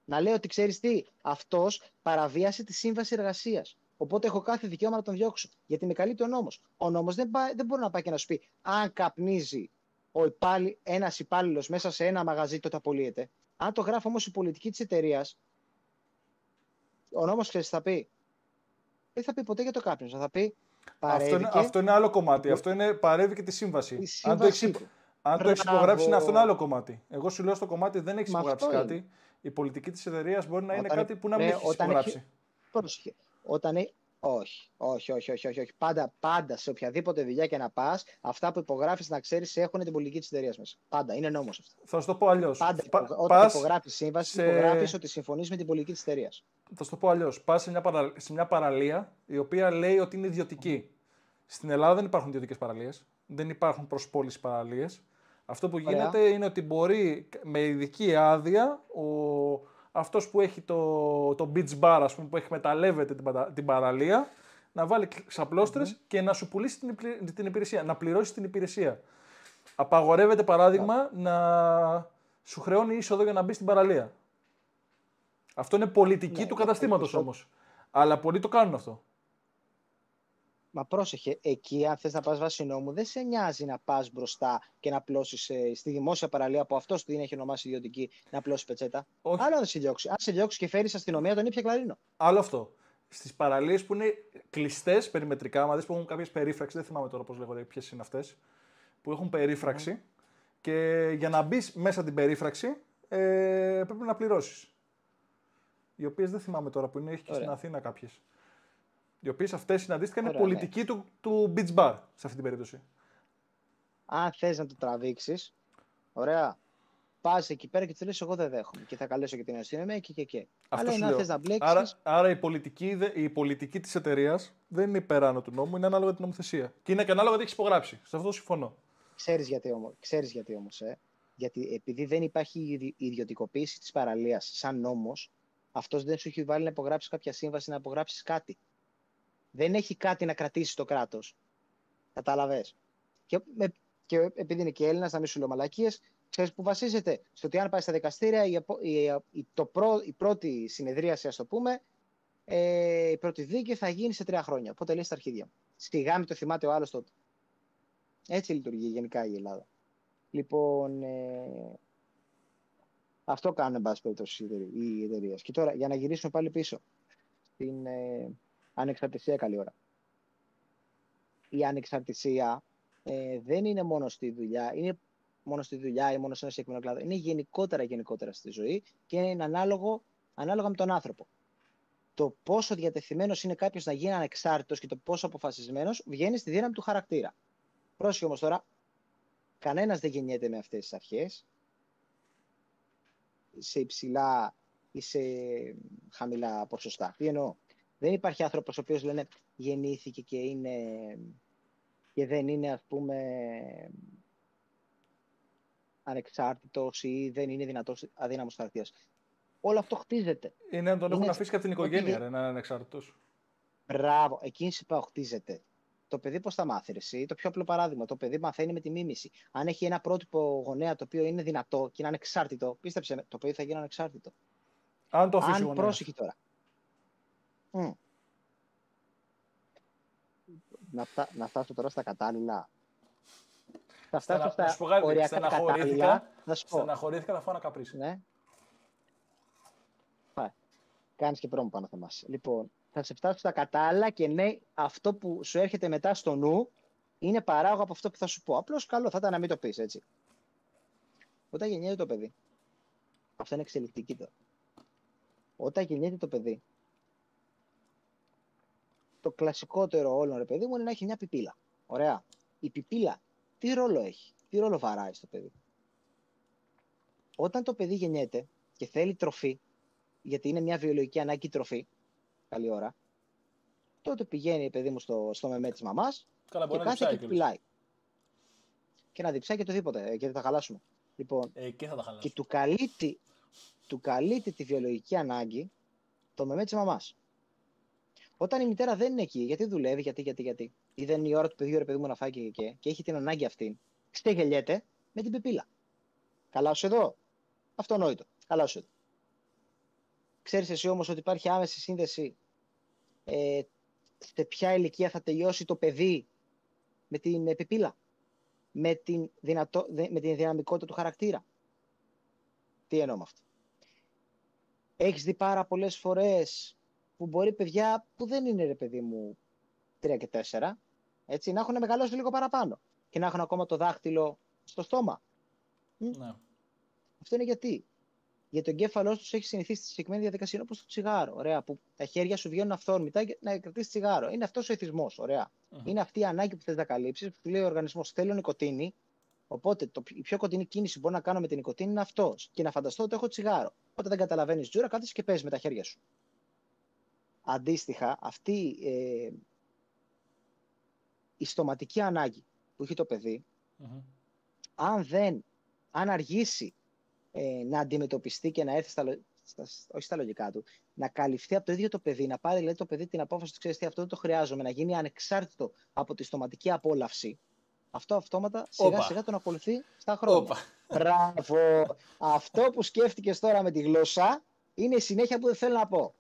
Να λέω ότι ξέρεις τι, αυτός παραβίασε τη σύμβαση εργασίας. Οπότε έχω κάθε δικαίωμα να τον διώξω. Γιατί με καλύπτει ο νόμος. Ο νόμος δεν, δεν μπορεί να πάει και να σου πει αν καπνίζει ένας υπάλληλος μέσα σε ένα μαγαζί, τότε απολύεται. Αν το γράφει όμως η πολιτική της εταιρείας, ο νόμος ξέρεις θα πει; Δεν θα πει ποτέ για το κάπνισμα. Θα πει. Αυτό είναι, αυτό είναι άλλο κομμάτι. Αυτό είναι παρεύει και τη σύμβαση. Η σύμβαση αν το έχεις υπογράψει, είναι αυτό ένα άλλο κομμάτι. Εγώ σου λέω στο κομμάτι δεν έχεις υπογράψει κάτι. Η πολιτική της εταιρείας μπορεί να είναι κάτι που να μην έχεις υπογράψει. Όταν, όχι, όχι, όχι, όχι, όχι, όχι. Πάντα, πάντα σε οποιαδήποτε δουλειά και να πας, αυτά που υπογράφεις να ξέρεις έχουν την πολιτική της εταιρείας μέσα. Πάντα. Είναι νόμος αυτό. Θα σου το πω αλλιώς. Πάντα. Πα, όταν υπογράφεις σύμβαση, σε... υπογράφεις ότι συμφωνείς με την πολιτική της εταιρείας. Θα σου το πω αλλιώς. Πας σε, μια παρα... σε μια παραλία η οποία λέει ότι είναι ιδιωτική. Στην Ελλάδα δεν υπάρχουν ιδιωτικές παραλίες. Δεν υπάρχουν προ πόλει παραλίες. Αυτό που γίνεται είναι ότι μπορεί με ειδική άδεια ο, αυτός που έχει το, το beach bar, ας πούμε, που έχει μεταλλεύεται την, την παραλία, να βάλει ξαπλώστρες και να σου πουλήσει την, την υπηρεσία, να πληρώσει την υπηρεσία. Απαγορεύεται παράδειγμα να σου χρεώνει είσοδο για να μπει στην παραλία. Αυτό είναι πολιτική ναι, του καταστήματος όμως. Αλλά πολλοί το κάνουν αυτό. Μα πρόσεχε, εκεί αν θες να πας βάσει νόμου, δεν σε νοιάζει να πας μπροστά και να πλώσεις ε, στη δημόσια παραλία που αυτός την έχει ονομάσει ιδιωτική να πλώσεις πετσέτα. Όχι. Άλλο να σε διώξει. Αν σε διώξει και φέρεις αστυνομία, τον ήπια κλαρίνο. Άλλο αυτό. Στις παραλίες που είναι κλειστές περιμετρικά, μα που έχουν κάποιες περίφραξεις, δεν θυμάμαι τώρα πώς λέγονται, ποιες είναι αυτές, που έχουν περίφραξη. Και για να μπεις μέσα την περίφραξη ε, πρέπει να πληρώσεις. Οι οποίες δεν θυμάμαι τώρα που είναι, έχει και στην Αθήνα κάποιες. Οι οποίες αυτές συναντήθηκαν είναι πολιτική ναι. του, του beach bar σε αυτή την περίπτωση. Αν θες να το τραβήξεις, ωραία, πας εκεί πέρα και του λες: Εγώ δεν δέχομαι. Και θα καλέσω και την αστυνομία και και και. Αυτό Αλλά αν θες να μπλέξει. Άρα, άρα η πολιτική, η πολιτική της εταιρείας δεν είναι υπεράνω του νόμου, είναι ανάλογα την νομοθεσία. Και είναι και ανάλογα τι έχεις υπογράψει. Σε αυτό συμφωνώ. Ξέρεις γιατί όμως, ξέρεις γιατί όμως, ε; Γιατί επειδή δεν υπάρχει ιδιωτικοποίηση της παραλίας σαν νόμος, αυτός δεν σου έχει βάλει να υπογράψεις κάποια σύμβαση, να υπογράψεις κάτι δεν έχει κάτι να κρατήσει το κράτος. Κατάλαβες. Και, και επειδή είναι και Έλληνας, να μην σου λέω μαλακίες, ξέρεις που βασίζεται; Στο ότι αν πάει στα δικαστήρια, η, η, η, το προ, η πρώτη συνεδρίαση, ας το πούμε, ε, η πρώτη δίκη θα γίνει σε τρία χρόνια. Οπότε λέει στα αρχίδια. Στη γάμη το θυμάται ο άλλος τότε. Έτσι λειτουργεί γενικά η Ελλάδα. Λοιπόν, ε, αυτό κάνουν, εν πάση περιπτώσει, οι εταιρείες. Και τώρα, για να γυρίσουμε πάλι πίσω στην, ε, Ανεξαρτησία, καλή ώρα. Η ανεξαρτησία ε, δεν είναι μόνο στη δουλειά, είναι μόνο στη δουλειά ή μόνο σε ένα συγκεκριμένο κλάδο. Είναι γενικότερα, γενικότερα στη ζωή και είναι ανάλογο, ανάλογα με τον άνθρωπο. Το πόσο διατεθειμένος είναι κάποιος να γίνει ανεξάρτητος και το πόσο αποφασισμένος βγαίνει στη δύναμη του χαρακτήρα. Πρόσεχε όμως τώρα, κανένας δεν γεννιέται με αυτές τις αρχές σε υψηλά ή σε χαμηλά ποσοστά. Τι εννοώ; Δεν υπάρχει άνθρωπος ο οποίος λένε γεννήθηκε και είναι και δεν είναι ας πούμε ανεξάρτητος ή δεν είναι δυνατός αδύναμος χαρακτήρας. Όλο αυτό χτίζεται. Είναι να τον έχουν αφήσει και από την οικογένεια, ρε, να είναι ανεξάρτητος. Μπράβο, εκείνη είπα χτίζεται. Το παιδί πώς θα μάθει, εσύ; Το πιο απλό παράδειγμα. Το παιδί μαθαίνει με τη μίμηση. Αν έχει ένα πρότυπο γονέα το οποίο είναι δυνατό και είναι ανεξάρτητο, πίστεψε το παιδί θα γίνει ανεξάρτητο. Αν το αφήσει Αν πρόσεχε τώρα. Να, φτά, να φτάσω τώρα στα κατάλληλα. Θα φτάσω στα στα οριακά κατάλληλα. Να σου πω. Στεναχωρήθηκα να φάω ένα καπρίσι. Ναι. Πάει. Κάνεις και πρόμο πάνω θα μας. Λοιπόν, θα σε φτάσω στα κατάλληλα και ναι, αυτό που σου έρχεται μετά στο νου είναι παράγω από αυτό που θα σου πω. Απλώς καλό θα ήταν να μην το πεις έτσι. Όταν γεννιέται το παιδί. Αυτό είναι εξελικτική τώρα. Όταν γεννιέται το παιδί, το κλασικότερο όλων, ρε παιδί μου, είναι να έχει μια πιπίλα. Ωραία. Η πιπίλα τι ρόλο έχει, τι ρόλο βαράει στο παιδί; Όταν το παιδί γεννιέται και θέλει τροφή, γιατί είναι μια βιολογική ανάγκη τροφή, καλή ώρα, τότε πηγαίνει, παιδί μου, στο, στο μεμέ της μαμάς Καλά, μπορεί και να κάθεται διψάει και κιόλας. πουλάει. Και να διψάει και το δίποτε, ε, και δεν θα χαλάσουμε. Λοιπόν, Ε, εκεί θα τα και χαλάσει. του καλύπτει, του καλύπτει τη βιολογική ανάγκη το μεμέ της μαμάς. Όταν η μητέρα δεν είναι εκεί, γιατί δουλεύει, γιατί, γιατί, γιατί, ή δεν είναι η ώρα του παιδιού, ρε παιδί μου, να φάει και, και, και έχει την ανάγκη αυτή, ξεγελιέται με την πεπίλα. Καλά σου εδώ; Αυτονόητο. Καλά σου εδώ. Ξέρεις εσύ όμως ότι υπάρχει άμεση σύνδεση ε, σε ποια ηλικία θα τελειώσει το παιδί με την επιπύλα, με την, δυνατό, δε- με την δυναμικότητα του χαρακτήρα; Τι εννοώ με αυτό. Έχεις δει πάρα πολλές φορές που μπορεί παιδιά που δεν είναι ρε παιδί μου 3 και 4, έτσι, να έχουν μεγαλώσει λίγο παραπάνω και να έχουν ακόμα το δάχτυλο στο στόμα. Ναι. Αυτό είναι γιατί. Γιατί ο εγκέφαλός τους έχει συνηθίσει στη συγκεκριμένη διαδικασία όπως το τσιγάρο. Ωραία, που τα χέρια σου βγαίνουν αυθόρμητα για να κρατήσεις τσιγάρο. Είναι αυτός ο εθισμός. Ωραία. Μμμ. Είναι αυτή η ανάγκη που θες να καλύψεις, που σου λέει ο οργανισμός: Θέλω νοικοτήνη. Οπότε το, η πιο κοντινή κίνηση που μπορώ να κάνω με την νοικοτήνη είναι αυτός. Και να φανταστώ ότι έχω τσιγάρο. Όταν δεν καταλαβαίνεις τζούρα, κάθεσαι και παίζεις με τα χέρια σου. Αντίστοιχα, αυτή ε, η στοματική ανάγκη που έχει το παιδί, Μμμ. αν δεν, αν αργήσει ε, να αντιμετωπιστεί και να έρθει στα, λο- στα, όχι στα λογικά του, να καλυφθεί από το ίδιο το παιδί, να πάρει δηλαδή, το παιδί την απόφαση του, ξέρεις τι, αυτό δεν το χρειάζομαι, να γίνει ανεξάρτητο από τη στοματική απόλαυση, αυτό αυτόματα σιγά Όπα. σιγά τον ακολουθεί στα χρόνια. Όπα. Μπράβο! αυτό που σκέφτηκες τώρα με τη γλώσσα είναι η συνέχεια που δεν θέλω να πω.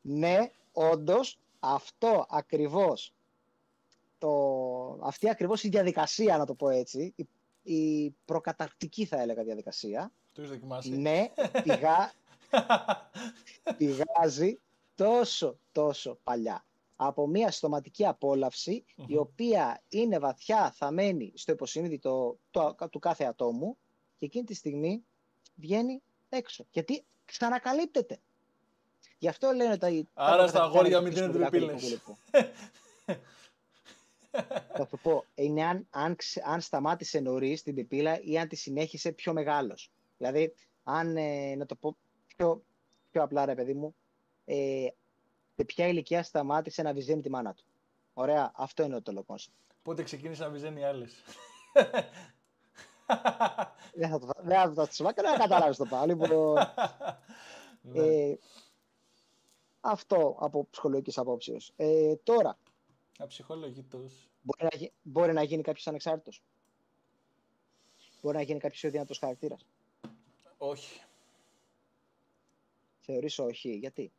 Ναι, όντως, αυτό ακριβώς, το, αυτή ακριβώς η διαδικασία, να το πω έτσι, η, η προκαταρκτική θα έλεγα διαδικασία, Το έχεις δοκιμάσει. ναι, πηγά, πηγάζει τόσο, τόσο παλιά. Από μια στοματική απόλαυση, η Μμμ. οποία είναι βαθιά θαμένη στο υποσυνείδητο το, του κάθε ατόμου και εκείνη τη στιγμή βγαίνει έξω. Γιατί ξανακαλύπτεται. Γι' αυτό λένε τα. Άρα στα αγόρια μην δίνετε δίνετε πεπίλες. Θα σου πω, είναι αν, αν, ξε- αν σταμάτησε νωρίς την πιπίλα ή αν τη συνέχισε πιο μεγάλος. Δηλαδή, αν ε, να το πω πιο, πιο απλά, ρε παιδί μου, ε, σε ποια ηλικία σταμάτησε να βυζένει τη μάνα του. Ωραία, αυτό είναι το λόγο. Πότε ξεκίνησε να βυζένει οι άλλες. Δεν θα το, δεν θα το σου κάνω να καταλάβεις το πάλι. Λοιπόν, Ναι. ε, αυτό από ψυχολογικής απόψεως. Ε, τώρα, Αψυχολογητός. μπορεί να, γι- μπορεί να γίνει κάποιος ανεξάρτητος; Μπορεί να γίνει κάποιος πιο δυνατός χαρακτήρας; Όχι. Θεωρήσω όχι. Γιατί;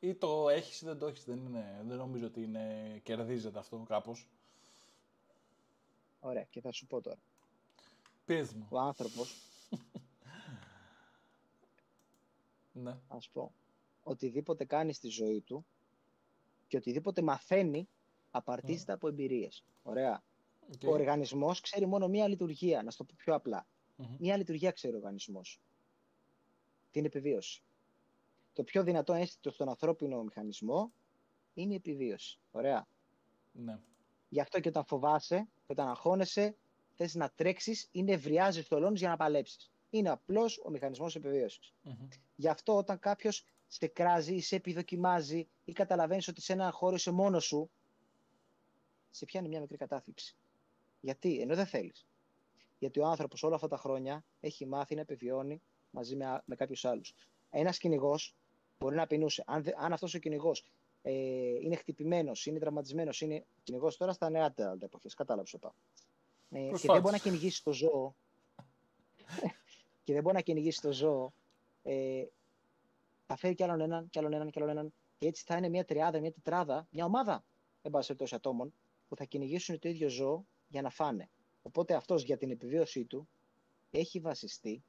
Ή το έχεις ή δεν το έχεις. Δεν, είναι, δεν νομίζω ότι είναι, κερδίζεται αυτό κάπως. Ωραία, και θα σου πω τώρα. Πες μου. Ο άνθρωπος, Ναι. ας πω, οτιδήποτε κάνει στη ζωή του και οτιδήποτε μαθαίνει απαρτίζεται από εμπειρίες. Ωραία. Οκ. Ο οργανισμός ξέρει μόνο μία λειτουργία, να σου το πω πιο απλά. Μμμ. Μία λειτουργία ξέρει ο οργανισμός. Την επιβίωση. Το πιο δυνατό ένστικτο στον ανθρώπινο μηχανισμό είναι η επιβίωση. Ωραία. Ναι. Γι' αυτό και όταν φοβάσαι, και όταν αγχώνεσαι, θες να τρέξεις ή νευριάζεις το λόνι για να παλέψεις. Είναι απλώς ο μηχανισμός επιβίωσης. Μμμ. Γι' αυτό όταν κάποιος σε κράζει ή σε επιδοκιμάζει ή καταλαβαίνεις ότι σε ένα χώρο είσαι μόνος σου, σε πιάνει μια μικρή κατάθλιψη. Γιατί, ενώ δεν θέλεις. Γιατί ο άνθρωπος όλα αυτά τα χρόνια έχει μάθει να επιβιώνει μαζί με, με κάποιους άλλους. Ένας κυνηγός μπορεί να πεινούσε. Αν, δε- αν αυτός ο κυνηγός ε, είναι χτυπημένος, είναι τραυματισμένος, είναι κυνηγός τώρα στα νεάτερα εποχές. Κατάλαβες το πάω. Ε, και Προσπάθησε. δεν μπορεί να κυνηγήσει το ζώο. και δεν μπορεί να κυνηγήσει το ζώο. Ε, θα φέρει κι άλλον έναν, κι άλλον έναν, κι άλλον έναν. Και έτσι θα είναι μια τριάδα, μια τετράδα, μια ομάδα, εν πάση περιπτώσει, ατόμων, που θα κυνηγήσουν το ίδιο ζώο για να φάνε. Οπότε αυτός για την επιβίωσή του έχει βασιστεί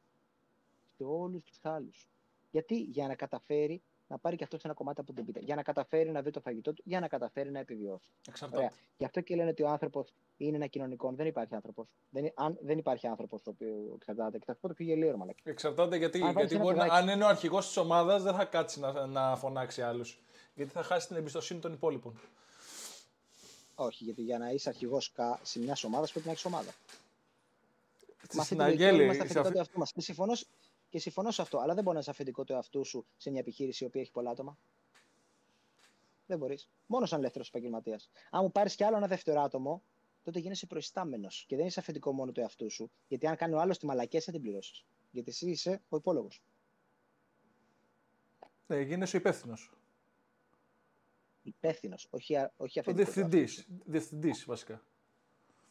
σε όλους τους άλλους. Γιατί; Για να καταφέρει να πάρει και αυτό ένα κομμάτι από την πίτα. Για να καταφέρει να βρει το φαγητό του, για να καταφέρει να επιβιώσει. Εξαρτάται. Ωραία. Γι' αυτό και λένε ότι ο άνθρωπος είναι ένα κοινωνικό. Δεν υπάρχει άνθρωπος. Δεν, αν, δεν υπάρχει άνθρωπος ο οποίος εξαρτάται. Και θα σου πω το πιο γελίο, ρε μαλάκα. Εξαρτάται γιατί, Αν βάλεις γιατί ένα μπορεί να, παιδάκι. αν είναι ο αρχηγός της ομάδας, δεν θα κάτσει να, να φωνάξει άλλους. Γιατί θα χάσει την εμπιστοσύνη των υπόλοιπων. Όχι, γιατί για να είσαι αρχηγός σε μιας ομάδας πρέπει να έχεις ομάδα. Στη Με αυτή στην τη λογική όλοι Αγγέλη, είμαστε σε αφεντικό αυτή- του εαυτού μας. Και συμφωνώ, και συμφωνώ σε αυτό. Αλλά δεν μπορεί να είσαι αφεντικό του εαυτού σου σε μια επιχείρηση η οποία έχει πολλά άτομα. Δεν μπορείς. Μόνος σαν ελεύθερος επαγγελματίας. Αν μου πάρεις κι άλλο ένα δεύτερο άτομο, τότε γίνεσαι προϊστάμενος και δεν είσαι αφεντικό μόνο του εαυτού σου. Γιατί αν κάνει ο άλλο τη μαλακία, θα την πληρώσεις. Γιατί εσύ είσαι ο υπόλογος. Ναι, γίνεσαι υπεύθυνος. Υπεύθυνος, όχι, όχι αφεντικό. Διευθυντής. Διευθυντής, βασικά.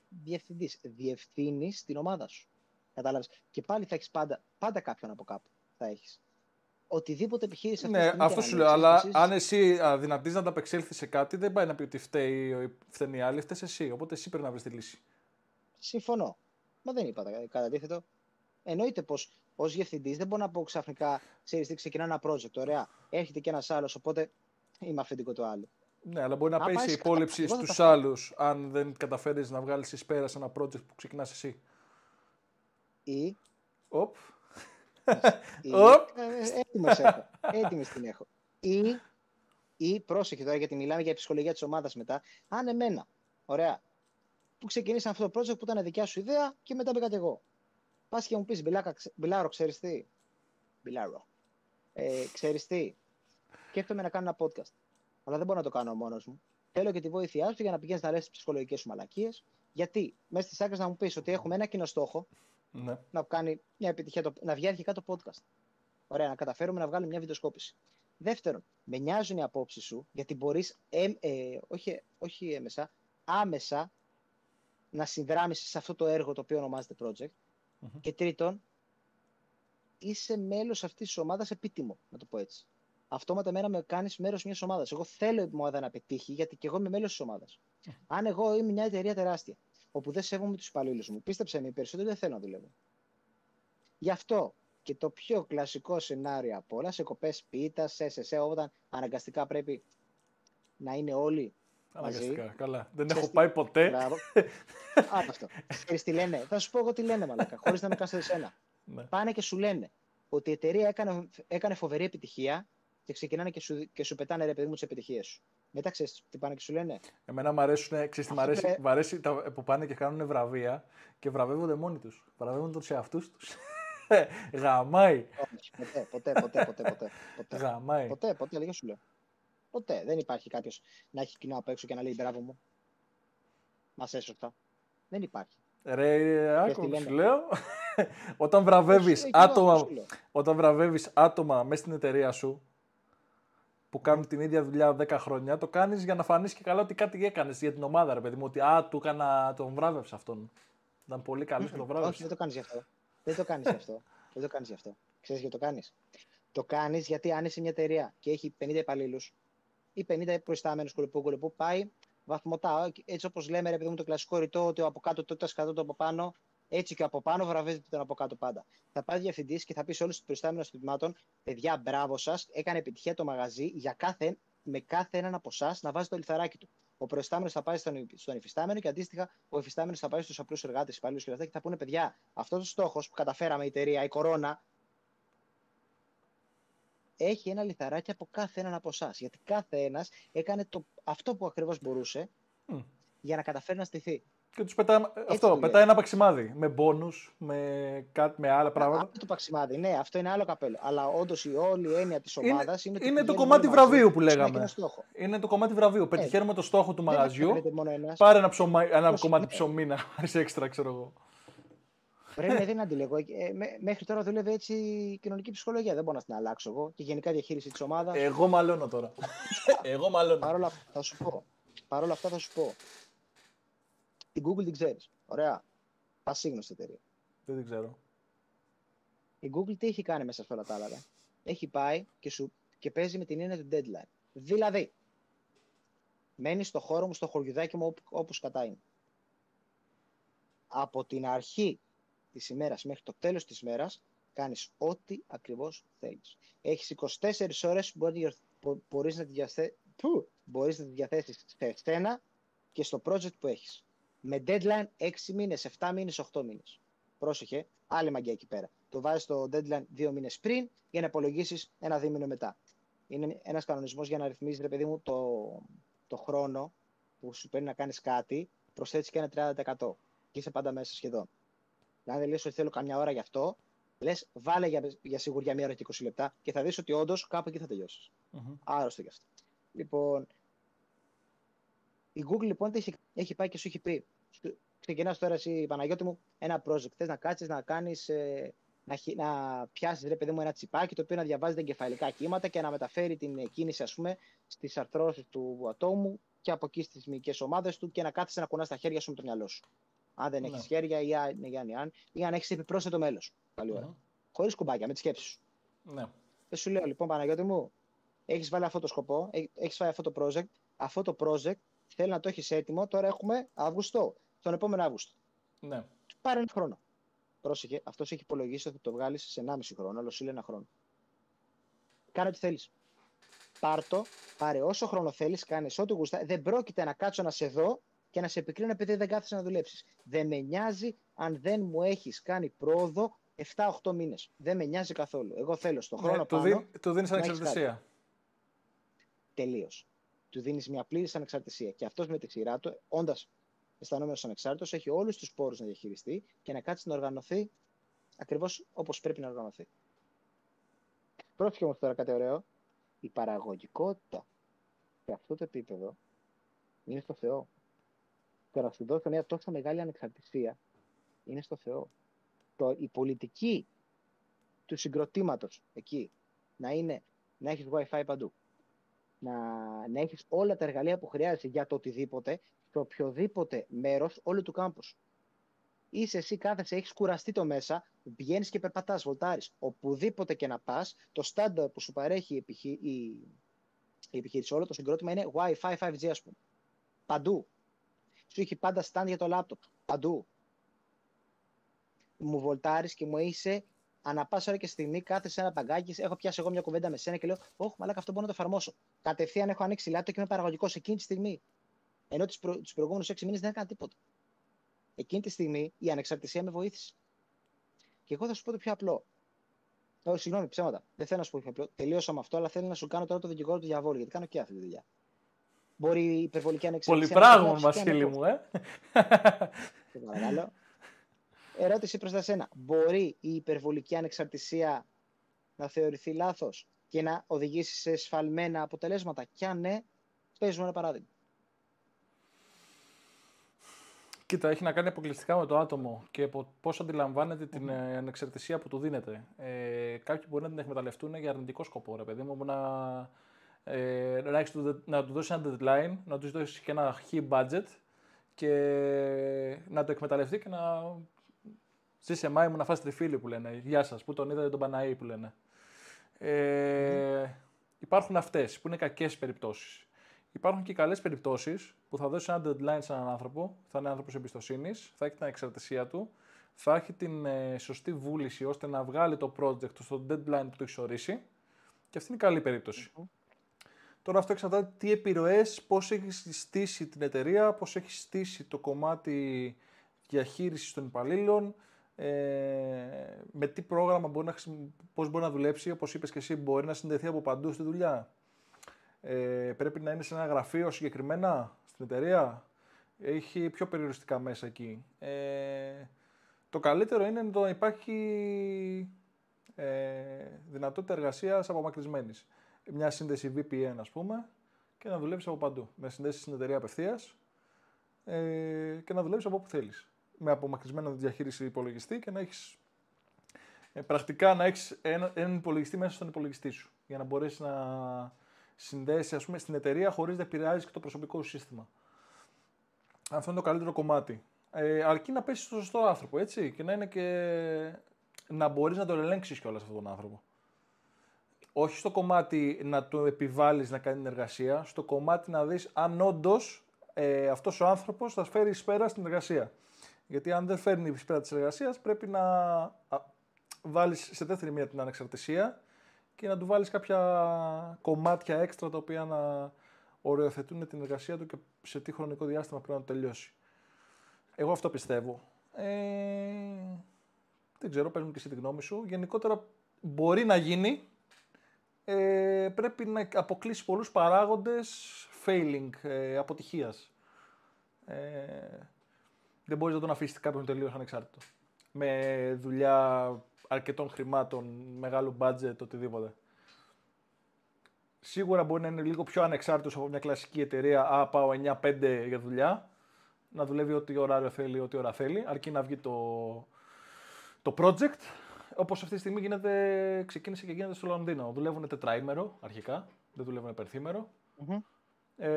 Διευθυντής. Διευθύνεις την ομάδα σου. Κατάλαβες. Και πάλι θα έχεις πάντα, πάντα κάποιον από κάπου. Θα έχεις οτιδήποτε επιχείρηση Ναι, αυτό σου λέω. Αλλά αν εσύ αδυνατεί να ανταπεξέλθεις σε κάτι, δεν πάει να πει ότι φταίει, φταίνει η άλλη, φταίει εσύ. Οπότε εσύ πρέπει να βρεις τη λύση. Συμφωνώ. Μα δεν είπα κατά αντίθετο. Εννοείται πως ως διευθυντής δεν μπορώ να πω ξαφνικά, ξέρεις τι, ξεκινά ένα project. Ωραία, έρχεται και ένας άλλος, οπότε είμαι αφεντικό του άλλου. Ναι, αλλά μπορεί να παίζει υπόλοιψη στους άλλους αν δεν καταφέρεις να βγάλεις εις πέρας ένα project που ξεκινάς εσύ. Ή. Οπ. Έτοιμες έχω. Έτοιμες την έχω. Ή, ή πρόσεχε τώρα γιατί μιλάμε για ψυχολογία της ομάδας μετά. Αν εμένα, ωραία, που ξεκινήσαν αυτό το project που ήταν δικιά σου ιδέα και μετά μπήκα και εγώ. Πας και μου πεις Μπιλάρο, ξέρεις τι; Μπιλάρο. Ε, ξέρεις τι; Σκέφτομαι να κάνω ένα podcast. Αλλά δεν μπορώ να το κάνω μόνος μου. Θέλω και τη βοήθειά σου για να πηγαίνεις να λες τις ψυχολογικές σου μαλακίες. Γιατί μέσα στις άκρες να μου πεις ότι έχουμε ένα κοινό στόχο ναι. να κάνει μια επιτυχία, το, να βγει αρχικά το podcast. Ωραία, να καταφέρουμε να βγάλουμε μια βιντεοσκόπηση. Δεύτερον, με νοιάζουν οι απόψεις σου, γιατί μπορείς, ε, ε, όχι, όχι έμεσα, άμεσα να συνδράμεις σε αυτό το έργο το οποίο ονομάζεται project. Και τρίτον, είσαι μέλος αυτής της ομάδας επίτιμο, να το πω έτσι. Αυτόματα μέρα με κάνεις μέρος μιας ομάδας. Εγώ θέλω η ομάδα να πετύχει, γιατί και εγώ είμαι μέλος της ομάδας. Αν εγώ είμαι μια εταιρεία τεράστια όπου δεν σέβομαι τους υπαλλήλους μου. Πίστεψε με, οι περισσότεροι δεν θέλω να δουλεύω. Γι' αυτό και το πιο κλασικό σενάριο από όλα, σε κοπές πίτας, σε σε όταν αναγκαστικά πρέπει να είναι όλοι Αναγκαστικά, μαζί. καλά. Δεν έχω πάει ποτέ. Μπράβο. αυτό. Ξέρεις τι λένε; Θα σου πω εγώ τι λένε, μαλάκα, χωρίς να με κάνεις εσένα. Ναι. Πάνε και σου λένε ότι η εταιρεία έκανε, έκανε φοβερή επιτυχία και ξεκινάνε και σου, και σου πετάνε ρε παιδί μου τις επιτυχίες σου. Μετά ξέρει τι πάνε και σου λένε. Εμένα μου αρέσουν, ξέρεις τι μ' αρέσει, μ αρέσει τα, που πάνε και κάνουν βραβεία και βραβεύονται μόνοι του. Βραβεύονται του εαυτού του. Γαμάει. Όχι, ποτέ, ποτέ, ποτέ, ποτέ, ποτέ. ποτέ. Γαμάει. Ποτέ, ποτέ, λίγα σου λέω. Ποτέ. Δεν υπάρχει κάποιο να έχει κοινό απ' έξω και να λέει μπράβο μου. Μα έσωτα. Δεν υπάρχει. Ρε, άκου, σου λέω. όταν βραβεύεις άτομα, όταν βραβεύεις άτομα μέσα στην εταιρεία σου, που κάνουν την ίδια δουλειά 10 χρόνια, το κάνεις για να φανείς και καλά ότι κάτι έκανες για την ομάδα, ρε παιδί μου. Ότι α, του έκανα, τον βράβευσα αυτόν. Ήταν πολύ καλός και τον βράβευσα. Όχι, δεν το κάνεις γι' αυτό. Δεν το κάνεις γι' αυτό. δεν το κάνεις γι' αυτό. Ξέρεις γιατί το κάνεις. Το κάνεις γιατί αν είσαι μια εταιρεία και έχει 50 υπαλλήλους ή 50 προϊστάμενους κολεπού, κολεπού, πάει βαθμωτά. Έτσι όπως λέμε, ρε παιδί μου, το κλασικό ρητό ότι από κάτω το 100 το από πάνω έτσι και από πάνω βραβεύεται τον από κάτω πάντα. Θα πάει διευθυντής και θα πεις σε όλους τους προϊστάμενους τμήματων, παιδιά, μπράβο σας, έκανε επιτυχία το μαγαζί για κάθε, με κάθε έναν από εσάς να βάζει το λιθαράκι του. Ο προϊστάμενος θα πάει στον, στον υφιστάμενο και αντίστοιχα ο υφιστάμενος θα πάει στους απλούς εργάτες, υπαλλήλους και αυτά και θα πούνε, παιδιά, αυτός ο στόχος που καταφέραμε η εταιρεία, η κορώνα, έχει ένα λιθαράκι από κάθε έναν από εσάς. Γιατί κάθε ένας έκανε το, αυτό που ακριβώς μπορούσε mm. για να καταφέρει να στηθεί. Και τους πετάει, αυτό, πετάει ένα παξιμάδι με μπόνου, με, κάτι, με άλλα πράγματα. Αυτό το παξιμάδι, ναι, αυτό είναι άλλο καπέλο. Αλλά όντως η όλη η έννοια της ομάδας είναι, είναι, είναι το κομμάτι βραβείου που λέγαμε. Είναι το κομμάτι βραβείου. Ε, Πετυχαίνουμε το στόχο του μαγαζιού. Πάρε ένα, ψωμα, ένα κομμάτι ναι. ψωμί να πάρει έξτρα, ξέρω εγώ. Πρέπει δεν αντιλέγω. Ε, μέχρι τώρα δούλευε έτσι η κοινωνική ψυχολογία. Δεν μπορώ να την αλλάξω εγώ. Και γενικά διαχείριση της ομάδας. Εγώ μαλώνω τώρα. εγώ μαλώνω. Παρ' όλα αυτά θα σου πω. Την Google την ξέρεις. Ωραία. Πασίγνωστη εταιρεία. Δεν την ξέρω. Η Google τι έχει κάνει μέσα σε όλα τα άλλα. Έχει πάει και, σου, και παίζει με την έννοια του deadline. Δηλαδή, μένεις στο χώρο μου, στο χωριουδάκι μου, όπου κατά είναι. Από την αρχή της ημέρας μέχρι το τέλος της ημέρας, κάνεις ό,τι ακριβώς θέλεις. Έχεις 24 ώρες που μπορείς να τη διαθέσεις σε σένα και στο project που έχεις με deadline 6 μήνες, 7 μήνες, 8 μήνες. Πρόσεχε, άλλη μαγκιά εκεί πέρα. Το βάζεις το deadline 2 μήνες πριν για να υπολογίσεις ένα δίμηνο μετά. Είναι ένας κανονισμός για να ρυθμίζεις, ρε παιδί μου, το, το χρόνο που σου παίρνει να κάνεις κάτι, προσθέτεις και ένα 30%. Και είσαι πάντα μέσα σχεδόν. Αν δεν λες ότι θέλω καμιά ώρα γι' αυτό, λες βάλε για, για σιγουριά μία ώρα και 20 λεπτά και θα δεις ότι όντως κάπου εκεί θα τελειώσεις. Mm-hmm. Άρρωστο γι' αυτό. Λοιπόν, Η Google λοιπόν έχει, έχει πάει και σου έχει πει. Ξεκινάς τώρα εσύ, Παναγιώτη μου, ένα project. Θες να κάτσεις να κάνεις. Ε, να, να πιάσεις ρε παιδί μου ένα τσιπάκι το οποίο να διαβάζει τα εγκεφαλικά κύματα και να μεταφέρει την κίνηση ας πούμε στις αρθρώσεις του ατόμου και από εκεί στις μυϊκές ομάδες του και να κάθεσαι να κουνάς τα χέρια σου με το μυαλό σου. Αν δεν έχεις ναι. χέρια ή αν, ή αν, ή αν έχεις επιπρόσθετο μέλος. Πολύ ωραία. Mm-hmm. Χωρίς κουμπάκια, με τη σκέψη σου. Ναι. Δεν σου λέω λοιπόν, Παναγιώτη μου, έχεις βάλει αυτό το σκοπό, έχεις βάλει αυτό το project. Αυτό το project θέλει να το έχεις έτοιμο. Τώρα έχουμε Αύγουστο, τον επόμενο Αύγουστο. Ναι. Πάρε ένα χρόνο. Πρόσεχε, αυτός έχει υπολογίσει ότι το βγάλεις σε 1,5 χρόνο, αλλά σου λέει ένα χρόνο. Κάνε ό,τι θέλεις. Πάρτο, πάρε όσο χρόνο θέλεις, κάνε ό,τι γουστά. Δεν πρόκειται να κάτσω να σε δω και να σε επικρίνω επειδή δεν κάθεσαι να δουλέψεις. Δεν με νοιάζει αν δεν μου έχεις κάνει πρόοδο 7-8 μήνες. Δεν με νοιάζει καθόλου. Εγώ θέλω στον χρόνο ναι, πάνω. Του δίνεις ανεξαρτησία. Τελείως. Του δίνεις μια πλήρης ανεξαρτησία. Και αυτός με τη σειρά του, όντας αισθανόμενος ανεξάρτητος, έχει όλους τους πόρους να διαχειριστεί και να κάτσει να οργανωθεί ακριβώς όπως πρέπει να οργανωθεί. Πρόσεχε όμως τώρα κάτι ωραίο. Η παραγωγικότητα σε αυτό το επίπεδο είναι στο Θεό. Το να σου δώσω μια τόσο μεγάλη ανεξαρτησία είναι στο Θεό. Το, η πολιτική του συγκροτήματος εκεί να είναι να έχεις WiFi παντού. Να, να έχεις όλα τα εργαλεία που χρειάζεσαι για το οτιδήποτε σε οποιοδήποτε μέρος όλου του κάμπους. Είσαι εσύ κάθεσαι, έχεις κουραστεί το μέσα, βγαίνεις και περπατάς, βολτάρεις. Οπουδήποτε και να πας, το στάνταρ που σου παρέχει η, επιχει... η... η επιχείρηση, όλο το συγκρότημα είναι Wi-Fi 5G, ας πούμε. Παντού. Σου έχει πάντα stand για το λάπτοπ. Παντού. Μου βολτάρεις και μου είσαι ανά πάσα ώρα και στιγμή κάθεσαι ένα παγκάκι. Έχω πιάσει εγώ μια κουβέντα με σένα και λέω: Όχι, μαλάκα, αυτό μπορώ να το εφαρμόσω. Κατευθείαν έχω ανοίξει λάπτο και είμαι παραγωγικός εκείνη τη στιγμή. Ενώ του προ... προηγούμενους έξι μήνες δεν έκανα τίποτα. Εκείνη τη στιγμή η ανεξαρτησία με βοήθησε. Και εγώ θα σου πω το πιο απλό. Όχι, συγγνώμη, ψέματα. Δεν θέλω να σου πω πιο απλό. Τελείωσα με αυτό, αλλά θέλω να σου κάνω τώρα το δικηγόρο του διαβόλου, γιατί κάνω και αυτή τη δουλειά. Μπορεί η υπερβολική ανεξαρτησία. Πολύ πράγμα, Βασίλη μου, ε. Σε παρακαλώ. Ερώτηση προς τα σένα. Μπορεί η υπερβολική ανεξαρτησία να θεωρηθεί λάθος και να οδηγήσει σε σφαλμένα αποτελέσματα; Και αν ναι, παίζουμε ένα παράδειγμα. Κοίτα, έχει να κάνει αποκλειστικά με το άτομο και πώς αντιλαμβάνεται την ε, ανεξαρτησία που του δίνεται. Ε, κάποιοι μπορεί να την εκμεταλλευτούν για αρνητικό σκοπό, ρε παιδί μου, να, ε, να, να του δώσει ένα deadline, να τους δώσει και ένα high budget και να το εκμεταλλευτεί και να ζήσει εμά μου να φας τριφύλι που λένε. Γεια σας, που τον είδατε τον Παναή που λένε. Ε, Υπάρχουν αυτές που είναι κακές περιπτώσεις. Υπάρχουν και καλές περιπτώσεις που θα δώσει ένα deadline σε έναν άνθρωπο, θα είναι άνθρωπος εμπιστοσύνης, θα έχει την εξαρτησία του, θα έχει την ε, σωστή βούληση ώστε να βγάλει το project στο deadline που το έχει ορίσει. Και αυτή είναι η καλή Τώρα αυτό εξαρτάται τι επιρροές, πώς έχει στήσει την εταιρεία, πώς έχει στήσει το κομμάτι διαχείρισης των υπαλλήλων, ε, με τι πρόγραμμα μπορεί να, πώς μπορεί να δουλέψει, όπως είπες και εσύ, μπορεί να συνδεθεί από παντού στη δουλειά; Ε, πρέπει να είναι σε ένα γραφείο συγκεκριμένα στην εταιρεία; Έχει πιο περιοριστικά μέσα εκεί. Ε, το καλύτερο είναι να υπάρχει ε, δυνατότητα εργασίας απομακρυσμένης. Μια σύνδεση VPN ας πούμε και να δουλέψεις από παντού. Με συνδέσεις στην εταιρεία απευθείας ε, και να δουλέψεις από όπου θέλεις. Με απομακρυσμένο διαχείριση υπολογιστή και να έχεις ε, πρακτικά να έχεις έναν υπολογιστή μέσα στον υπολογιστή σου για να μπορέσεις να συνδέσεις ας πούμε, στην εταιρεία χωρίς να επηρεάζεις και το προσωπικό σου σύστημα. Αυτό είναι το καλύτερο κομμάτι. Ε, αρκεί να πέσεις στο σωστό άνθρωπο, έτσι, και να είναι και να μπορείς να τον ελέγξεις κιόλας αυτόν τον άνθρωπο. Όχι στο κομμάτι να του επιβάλλεις να κάνει την εργασία, στο κομμάτι να δεις αν όντως ε, αυτός ο άνθρωπος θα φέρει εις πέρα στην εργασία. Γιατί αν δεν φέρνει ει πέρα της εργασίας, πρέπει να βάλεις σε δεύτερη μία την ανεξαρτησία και να του βάλεις κάποια κομμάτια έξτρα τα οποία να οριοθετούν την εργασία του και σε τι χρονικό διάστημα πρέπει να το τελειώσει. Εγώ αυτό πιστεύω. Ε, δεν ξέρω, παίρνω και εσύ τη γνώμη σου. Γενικότερα μπορεί να γίνει. Ε, πρέπει να αποκλείσει πολλούς παράγοντες failing, ε, αποτυχίας. Ε, δεν μπορείς να τον αφήσεις κάποιον τελείως ανεξάρτητο. Με δουλειά αρκετών χρημάτων, μεγάλο budget, οτιδήποτε. Σίγουρα μπορεί να είναι λίγο πιο ανεξάρτητος από μια κλασική εταιρεία. Α, πάω 9-5 για δουλειά. Να δουλεύει ό,τι ωράριο θέλει, ό,τι ώρα θέλει, αρκεί να βγει το, το project. Όπως αυτή τη στιγμή γίνεται, ξεκίνησε και γίνεται στο Λονδίνο. Δουλεύουν τετράήμερο αρχικά, δεν δουλεύουν υπερθήμερο. Mm-hmm. Ε,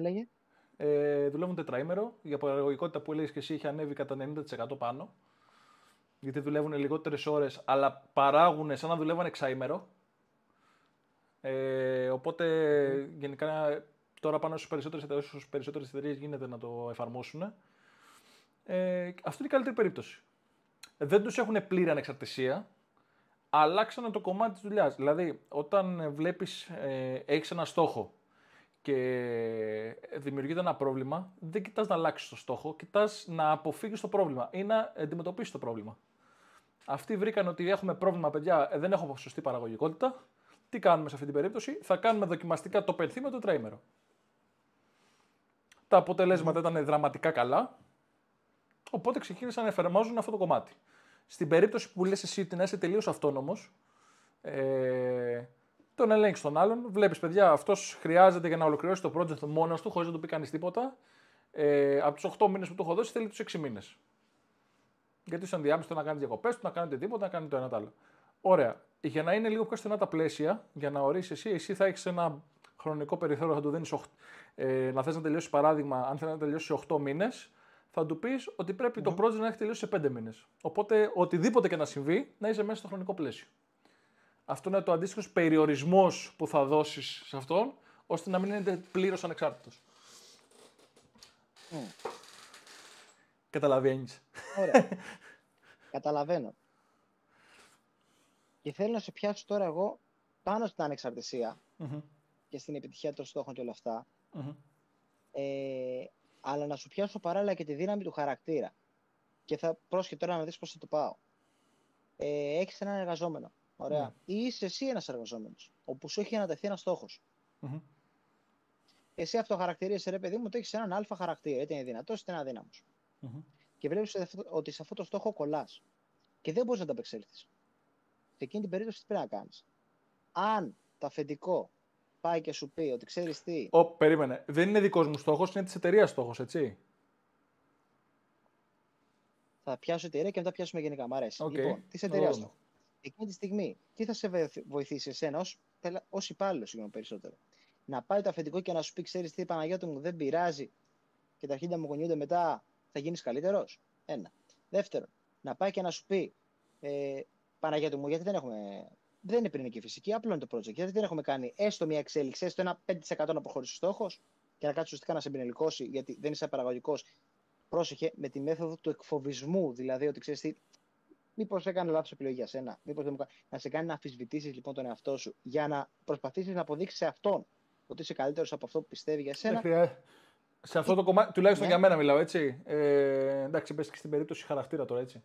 ναι. Ε, δουλεύουν τετραήμερο. Η παραγωγικότητα που έλεγες και εσύ έχει ανέβει κατά 90% πάνω. Γιατί δουλεύουν λιγότερες ώρες, αλλά παράγουν σαν να δουλεύουν εξαήμερο. Ε, οπότε γενικά τώρα πάνω στι περισσότερες εταιρείες γίνεται να το εφαρμόσουν. Ε, αυτή είναι η καλύτερη περίπτωση. Δεν τους έχουν πλήρη ανεξαρτησία, αλλάξανε το κομμάτι της δουλειάς. Δηλαδή, όταν βλέπεις, ε, έχεις ένα στόχο και δημιουργείται ένα πρόβλημα, δεν κοιτάς να αλλάξεις το στόχο, κοιτάς να αποφύγεις το πρόβλημα ή να αντιμετωπίσεις το πρόβλημα. Αυτοί βρήκαν ότι έχουμε πρόβλημα, παιδιά, ε, δεν έχω σωστή παραγωγικότητα. Τι κάνουμε σε αυτή την περίπτωση, θα κάνουμε δοκιμαστικά το πενθήμερο το τετραήμερο. Τα αποτελέσματα ήταν δραματικά καλά, οπότε ξεκίνησαν να εφαρμόζουν αυτό το κομμάτι. Στην περίπτωση που λες εσύ ότι να είσαι τελείως αυτόνομος, ε, τον ελέγξει τον άλλον. Βλέπεις, παιδιά, αυτός χρειάζεται για να ολοκληρώσει το project μόνος του, χωρίς να του πει κανείς τίποτα. Ε, από τους 8 μήνες που του έχω δώσει, θέλει τους 6 μήνες. Γιατί στον διάμεσο να κάνεις διακοπές του, να κάνει τίποτα, να κάνει το ένα το άλλο. Ωραία. Για να είναι λίγο πιο στενά τα πλαίσια, για να ορίσεις εσύ, εσύ θα έχεις ένα χρονικό περιθώριο, θα του δίνεις. Ε, να θες να τελειώσει παράδειγμα, αν θέλει να τελειώσει 8 μήνες, θα του πεις ότι πρέπει το project να έχει τελειώσει σε 5 μήνες. Οπότε οτιδήποτε και να συμβεί, να είσαι μέσα στο χρονικό πλαίσιο. Αυτό είναι το αντίστοιχος περιορισμός που θα δώσεις σε αυτόν, ώστε να μην είναι πλήρως ανεξάρτητος. Mm. Καταλαβαίνεις. Ωραία. Καταλαβαίνω. Και θέλω να σε πιάσω τώρα εγώ πάνω στην ανεξαρτησια και στην επιτυχία των στόχων και όλα αυτά. Ε, αλλά να σου πιάσω παράλληλα και τη δύναμη του χαρακτήρα. Και θα πρόσχε τώρα να δεις πώς θα το πάω. Ε, έχεις έναν εργαζόμενο Ωραία. Ναι. Ή είσαι εσύ ένας εργαζόμενος, όπου σου έχει ανατεθεί ένας στόχος. Mm-hmm. Εσύ αυτό χαρακτηρίζει, ρε παιδί μου, ότι έχεις έναν αλφα χαρακτήρα, είτε είναι δυνατός είτε είναι αδύναμος. Mm-hmm. Και βλέπεις ότι σε αυτό το στόχο κολλάς. Και δεν μπορείς να τα απεξέλθεις. Σε εκείνη την περίπτωση τι πρέπει να κάνεις. Αν το αφεντικό πάει και σου πει ότι ξέρεις τι. Ω, περίμενε. Δεν είναι δικός μου στόχος, είναι της εταιρείας στόχος, έτσι. Θα πιάσω εταιρεία και μετά πιάσουμε γενικά. Μ' αρέσει. Okay. Λοιπόν, της εταιρείας στόχος εκείνη τη στιγμή, τι θα σε βοηθήσει εσένα ω υπάλληλο, συγγνώμη περισσότερο. Να πάει το αφεντικό και να σου πει: Ξέρεις τι, Παναγιώτη μου δεν πειράζει και τα αρχίδια μου γονιούνται μετά, θα γίνεις καλύτερος. Ένα. Δεύτερον, να πάει και να σου πει: ε, Παναγιώτη μου, γιατί δεν έχουμε. Δεν είναι πυρηνική φυσική, απλό είναι το project. Γιατί δεν έχουμε κάνει έστω μια εξέλιξη, έστω ένα 5% να προχωρήσει ο στόχος και να κάτσει ουσιαστικά να σε πενελικώσει, γιατί δεν είσαι παραγωγικός. Πρόσεχε με τη μέθοδο του εκφοβισμού, δηλαδή ότι ξέρεις τι, Μήπως έκανε λάθος επιλογή για σένα. Μήπως δεν μου... Να σε κάνει να αμφισβητήσεις λοιπόν τον εαυτό σου για να προσπαθήσεις να αποδείξεις σε αυτόν ότι είσαι καλύτερος από αυτό που πιστεύει για σένα. Σε αυτό το κομμάτι, τουλάχιστον ναι. για μένα μιλάω έτσι. Ε, εντάξει, πες και στην περίπτωση χαρακτήρα τώρα έτσι.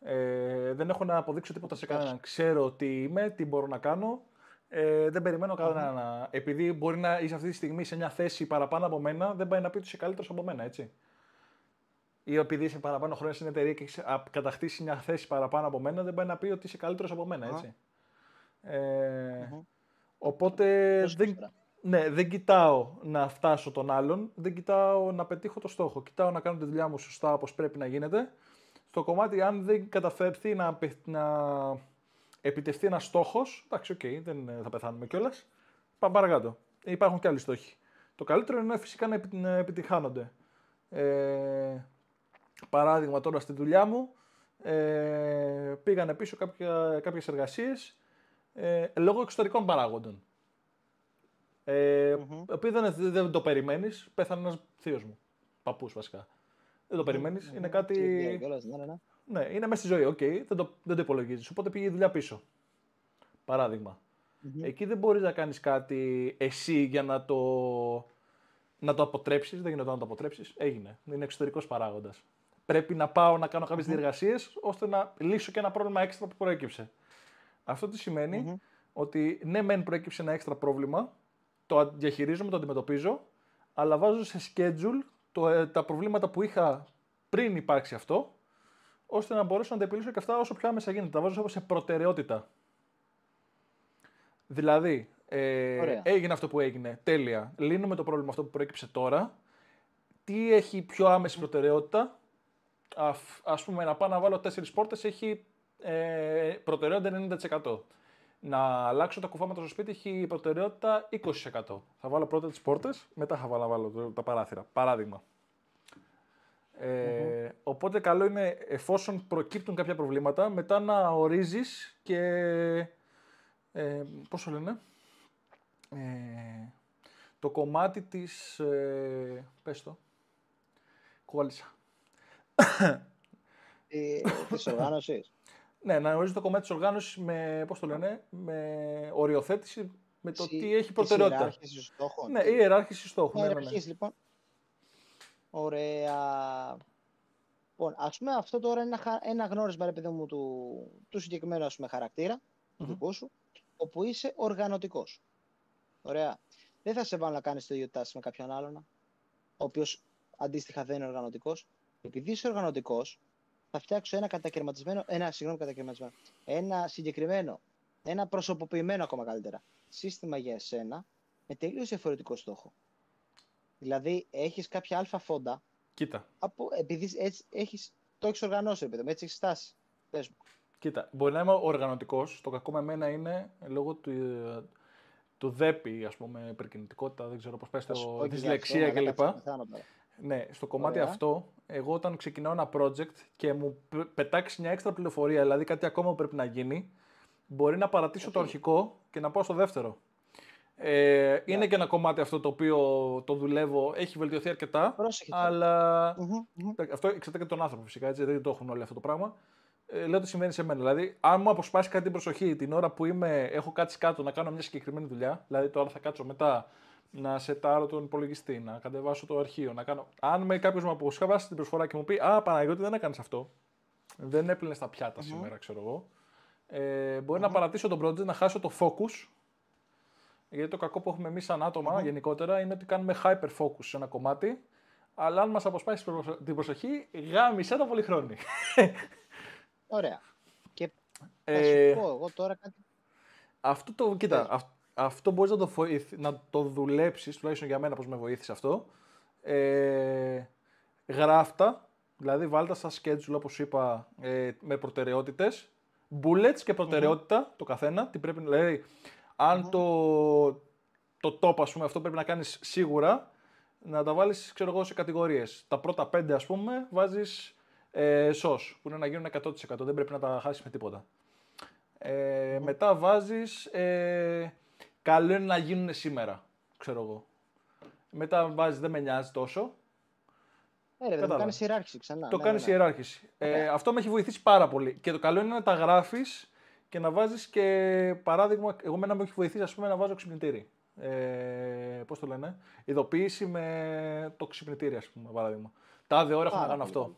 Ε, δεν έχω να αποδείξω τίποτα σε κανέναν. Ξέρω τι είμαι, τι μπορώ να κάνω. Ε, δεν περιμένω κανέναν. Επειδή μπορεί να είσαι αυτή τη στιγμή σε μια θέση παραπάνω από μένα, δεν πάει να πει ότι είσαι καλύτερος από μένα, έτσι ή επειδή είσαι παραπάνω χρόνια στην εταιρεία και έχεις κατακτήσει μια θέση παραπάνω από μένα, δεν πάει να πει ότι είσαι καλύτερος από μένα, έτσι. Ε, Οπότε δεν, ναι, δεν κοιτάω να φτάσω τον άλλον, δεν κοιτάω να πετύχω το στόχο. Κοιτάω να κάνω τη δουλειά μου σωστά όπως πρέπει να γίνεται. Στο κομμάτι, αν δεν καταφέρθει να, να επιτευχθεί ένας στόχος, εντάξει, OK, okay, δεν θα πεθάνουμε κιόλας. Πάμε παρακάτω. Υπάρχουν και άλλοι στόχοι. Το καλύτερο είναι φυσικά να επιτυγχάνονται. Ε, Παράδειγμα τώρα στη δουλειά μου, ε, πήγανε πίσω κάποια, κάποιες εργασίες ε, λόγω εξωτερικών παραγόντων. Ε, mm-hmm. δεν, δεν, το περιμένεις, πέθανε ένας θείος μου. Παππούς βασικά. Δεν το περιμενει Είναι κάτι. Ναι, ναι, ναι. ναι, είναι μέσα στη ζωή. OK, okay. δεν, το, δεν το υπολογίζεις. Οπότε πήγε η δουλειά πίσω. Παράδειγμα. Mm-hmm. Εκεί δεν μπορείς να κάνεις κάτι εσύ για να το, να το αποτρέψεις. Δεν γίνεται να το αποτρέψεις. Έγινε. Είναι εξωτερικός παράγοντας πρέπει να πάω να κάνω κάποιες διεργασίες ώστε να λύσω και ένα πρόβλημα έξτρα που προέκυψε. Αυτό τι σημαινει ότι ναι, μεν προέκυψε ένα έξτρα πρόβλημα, το διαχειρίζομαι, το αντιμετωπίζω, αλλά βάζω σε schedule το, ε, τα προβλήματα που είχα πριν υπάρξει αυτό, ώστε να μπορέσω να τα επιλύσω και αυτά όσο πιο άμεσα γίνεται. Τα βάζω σε προτεραιότητα. Δηλαδή, Ε, έγινε αυτό που έγινε. Τέλεια. Λύνουμε το πρόβλημα αυτό που προέκυψε τώρα. Τι έχει πιο άμεση προτεραιότητα; Α ας πούμε να πάω να βάλω τέσσερις πόρτες έχει ε, προτεραιότητα 90%. Να αλλάξω τα κουφάματα στο σπίτι έχει προτεραιότητα 20%. Θα βάλω πρώτα τις πόρτες, μετά θα βάλω, βάλω τα παράθυρα. Παράδειγμα. Ε, Οπότε καλό είναι εφόσον προκύπτουν κάποια προβλήματα μετά να ορίζεις και ε, πώς το λένε ε, το κομμάτι της ε, πες το κόλλησα ε, της οργάνωσης ναι, να ορίζει το κομμάτι της οργάνωσης με, πώς το λένε, με οριοθέτηση με το τι έχει προτεραιότητα. Ιεράρχησης στόχων. Ναι, η ιεράρχηση στόχων. Ναι, ναι, ναι. λοιπόν. Ωραία. Λοιπόν, ας πούμε αυτό τώρα είναι ένα, ένα γνώρισμα, ρε παιδί μου, του, του συγκεκριμένου ας πούμε, χαρακτήρα, του δικού σου, όπου είσαι οργανωτικός. Ωραία. Δεν θα σε βάλω να κάνεις το ίδιο τάση με κάποιον άλλον, ο οποίος αντίστοιχα δεν είναι οργανωτικός. Επειδή είσαι οργανωτικός, θα φτιάξω ένα κατακαιρματισμένο, ένα, συγγνώμη, κατακαιρματισμένο, ένα συγκεκριμένο, ένα προσωποποιημένο ακόμα καλύτερα σύστημα για εσένα με τελείως διαφορετικό στόχο. Δηλαδή, έχεις κάποια αλφα φόντα. Κοίτα. Από, επειδή έτσι έχεις, το έχεις οργανώσει, επειδή έτσι έχεις στάσει. Πες μου. Κοίτα, μπορεί να είμαι οργανωτικός. Το κακό με μένα είναι λόγω του, του ΔΕΠΗ, ας πούμε, υπερκινητικότητα, δεν ξέρω πώς πες, το δυσλεξία κλπ. Ναι, στο κομμάτι αυτό, εγώ όταν ξεκινάω ένα project και μου πετάξει μια έξτρα πληροφορία, δηλαδή κάτι ακόμα που πρέπει να γίνει, μπορεί να παρατήσω το αρχικό και να πάω στο δεύτερο. Ε, Είναι ναι. και ένα κομμάτι αυτό το οποίο το δουλεύω, έχει βελτιωθεί αρκετά. Πρόσεχε. Αλλά. Mm-hmm. Αυτό εξαρτάται και τον άνθρωπο φυσικά, έτσι, δεν το έχουν όλοι αυτό το πράγμα. Ε, λέω ότι συμβαίνει σε μένα. Δηλαδή, αν μου αποσπάσει κάτι την προσοχή την ώρα που είμαι, έχω κάτσει κάτω να κάνω μια συγκεκριμένη δουλειά, δηλαδή τώρα θα κάτσω μετά να σετάρω τον υπολογιστή, να κατεβάσω το αρχείο, να κάνω. Αν με κάποιος μου αποσπάσει την προσφορά και μου πει Α, Παναγιώτη, δεν έκανες αυτό. Δεν έπλυνες τα πιάτα mm-hmm. σήμερα, ξέρω εγώ. Ε, μπορει να παρατήσω τον project, να χάσω το focus. Γιατί το κακό που έχουμε εμείς σαν ατομα γενικότερα είναι ότι κάνουμε hyper focus σε ένα κομμάτι. Αλλά αν μας αποσπάσει την προσοχή, γάμισε το πολυχρόνι. Ωραία. Και θα ε, σου πω εγώ τώρα κάτι. Αυτό το, κοίτα, αυτό μπορείς να το, να το δουλέψεις, τουλάχιστον για μένα πώς με βοήθησε αυτό. Ε, γράφτα, δηλαδή βάλτε στα schedule όπως είπα ε, με προτεραιότητες, bullets και προτεραιοτητα το καθένα, τι πρέπει, δηλαδή αν το, το top ας πούμε αυτό πρέπει να κάνεις σίγουρα, να τα βάλεις ξέρω εγώ σε κατηγορίες. Τα πρώτα πέντε ας πούμε βάζεις ε, SOS, που είναι να γίνουν 100%, δεν πρέπει να τα χάσεις με τίποτα. Ε, Μετά βάζεις ε, καλό είναι να γίνουν σήμερα, ξέρω εγώ. Μετά βάζεις δεν με νοιάζει τόσο. Ε, ρε, το κάνεις ιεράρχηση ξανά. Το ναι, κάνεις ναι, ναι. ιεράρχηση. Ε, αυτό με έχει βοηθήσει πάρα πολύ. Και το καλό είναι να τα γράφεις και να βάζεις και παράδειγμα. Εγώ μένα με έχει βοηθήσει ας πούμε, να βάζω ξυπνητήρι. Ε, Πώς το λένε, ειδοποίηση με το ξυπνητήρι, ας πούμε, παράδειγμα. Τάδε ώρα έχω να κάνω αυτό.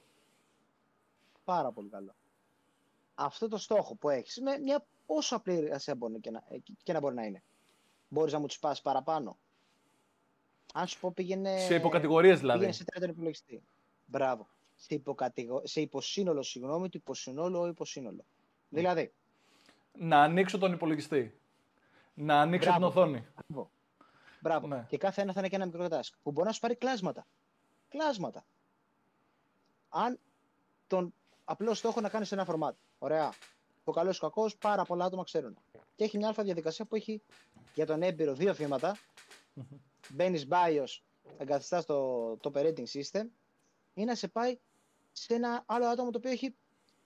Πάρα πολύ καλό. Αυτό το στόχο που έχεις, με μια όσο απλή εργασία μπορεί και να, και να μπορεί να είναι μπορείς να μου του πάσει παραπάνω. Αν σου πω πήγαινε. Σε υποκατηγορίες δηλαδή. Πήγαινε σε τρίτον υπολογιστή. Μπράβο. Σε, υποκατηγο... σε υποσύνολο, συγγνώμη, του υποσύνολο ή υποσύνολο. Δηλαδή. Να ανοίξω τον υπολογιστή. Να ανοίξω Μπράβο. την οθόνη. Μπράβο. Μπράβο. Ναι. Και κάθε ένα θα είναι και ένα μικρό task που μπορεί να σου πάρει κλάσματα. Κλάσματα. Αν τον απλό στόχο να κάνεις ένα φορμάτ. Ωραία. Ο καλός ή κακός, πάρα πολλά άτομα ξέρουν. Και έχει μια αλφα διαδικασία που έχει για τον έμπειρο δύο βήματα. Μπαίνεις BIOS, εγκαθιστάς το, το operating system ή να σε πάει σε ένα άλλο άτομο το οποίο έχει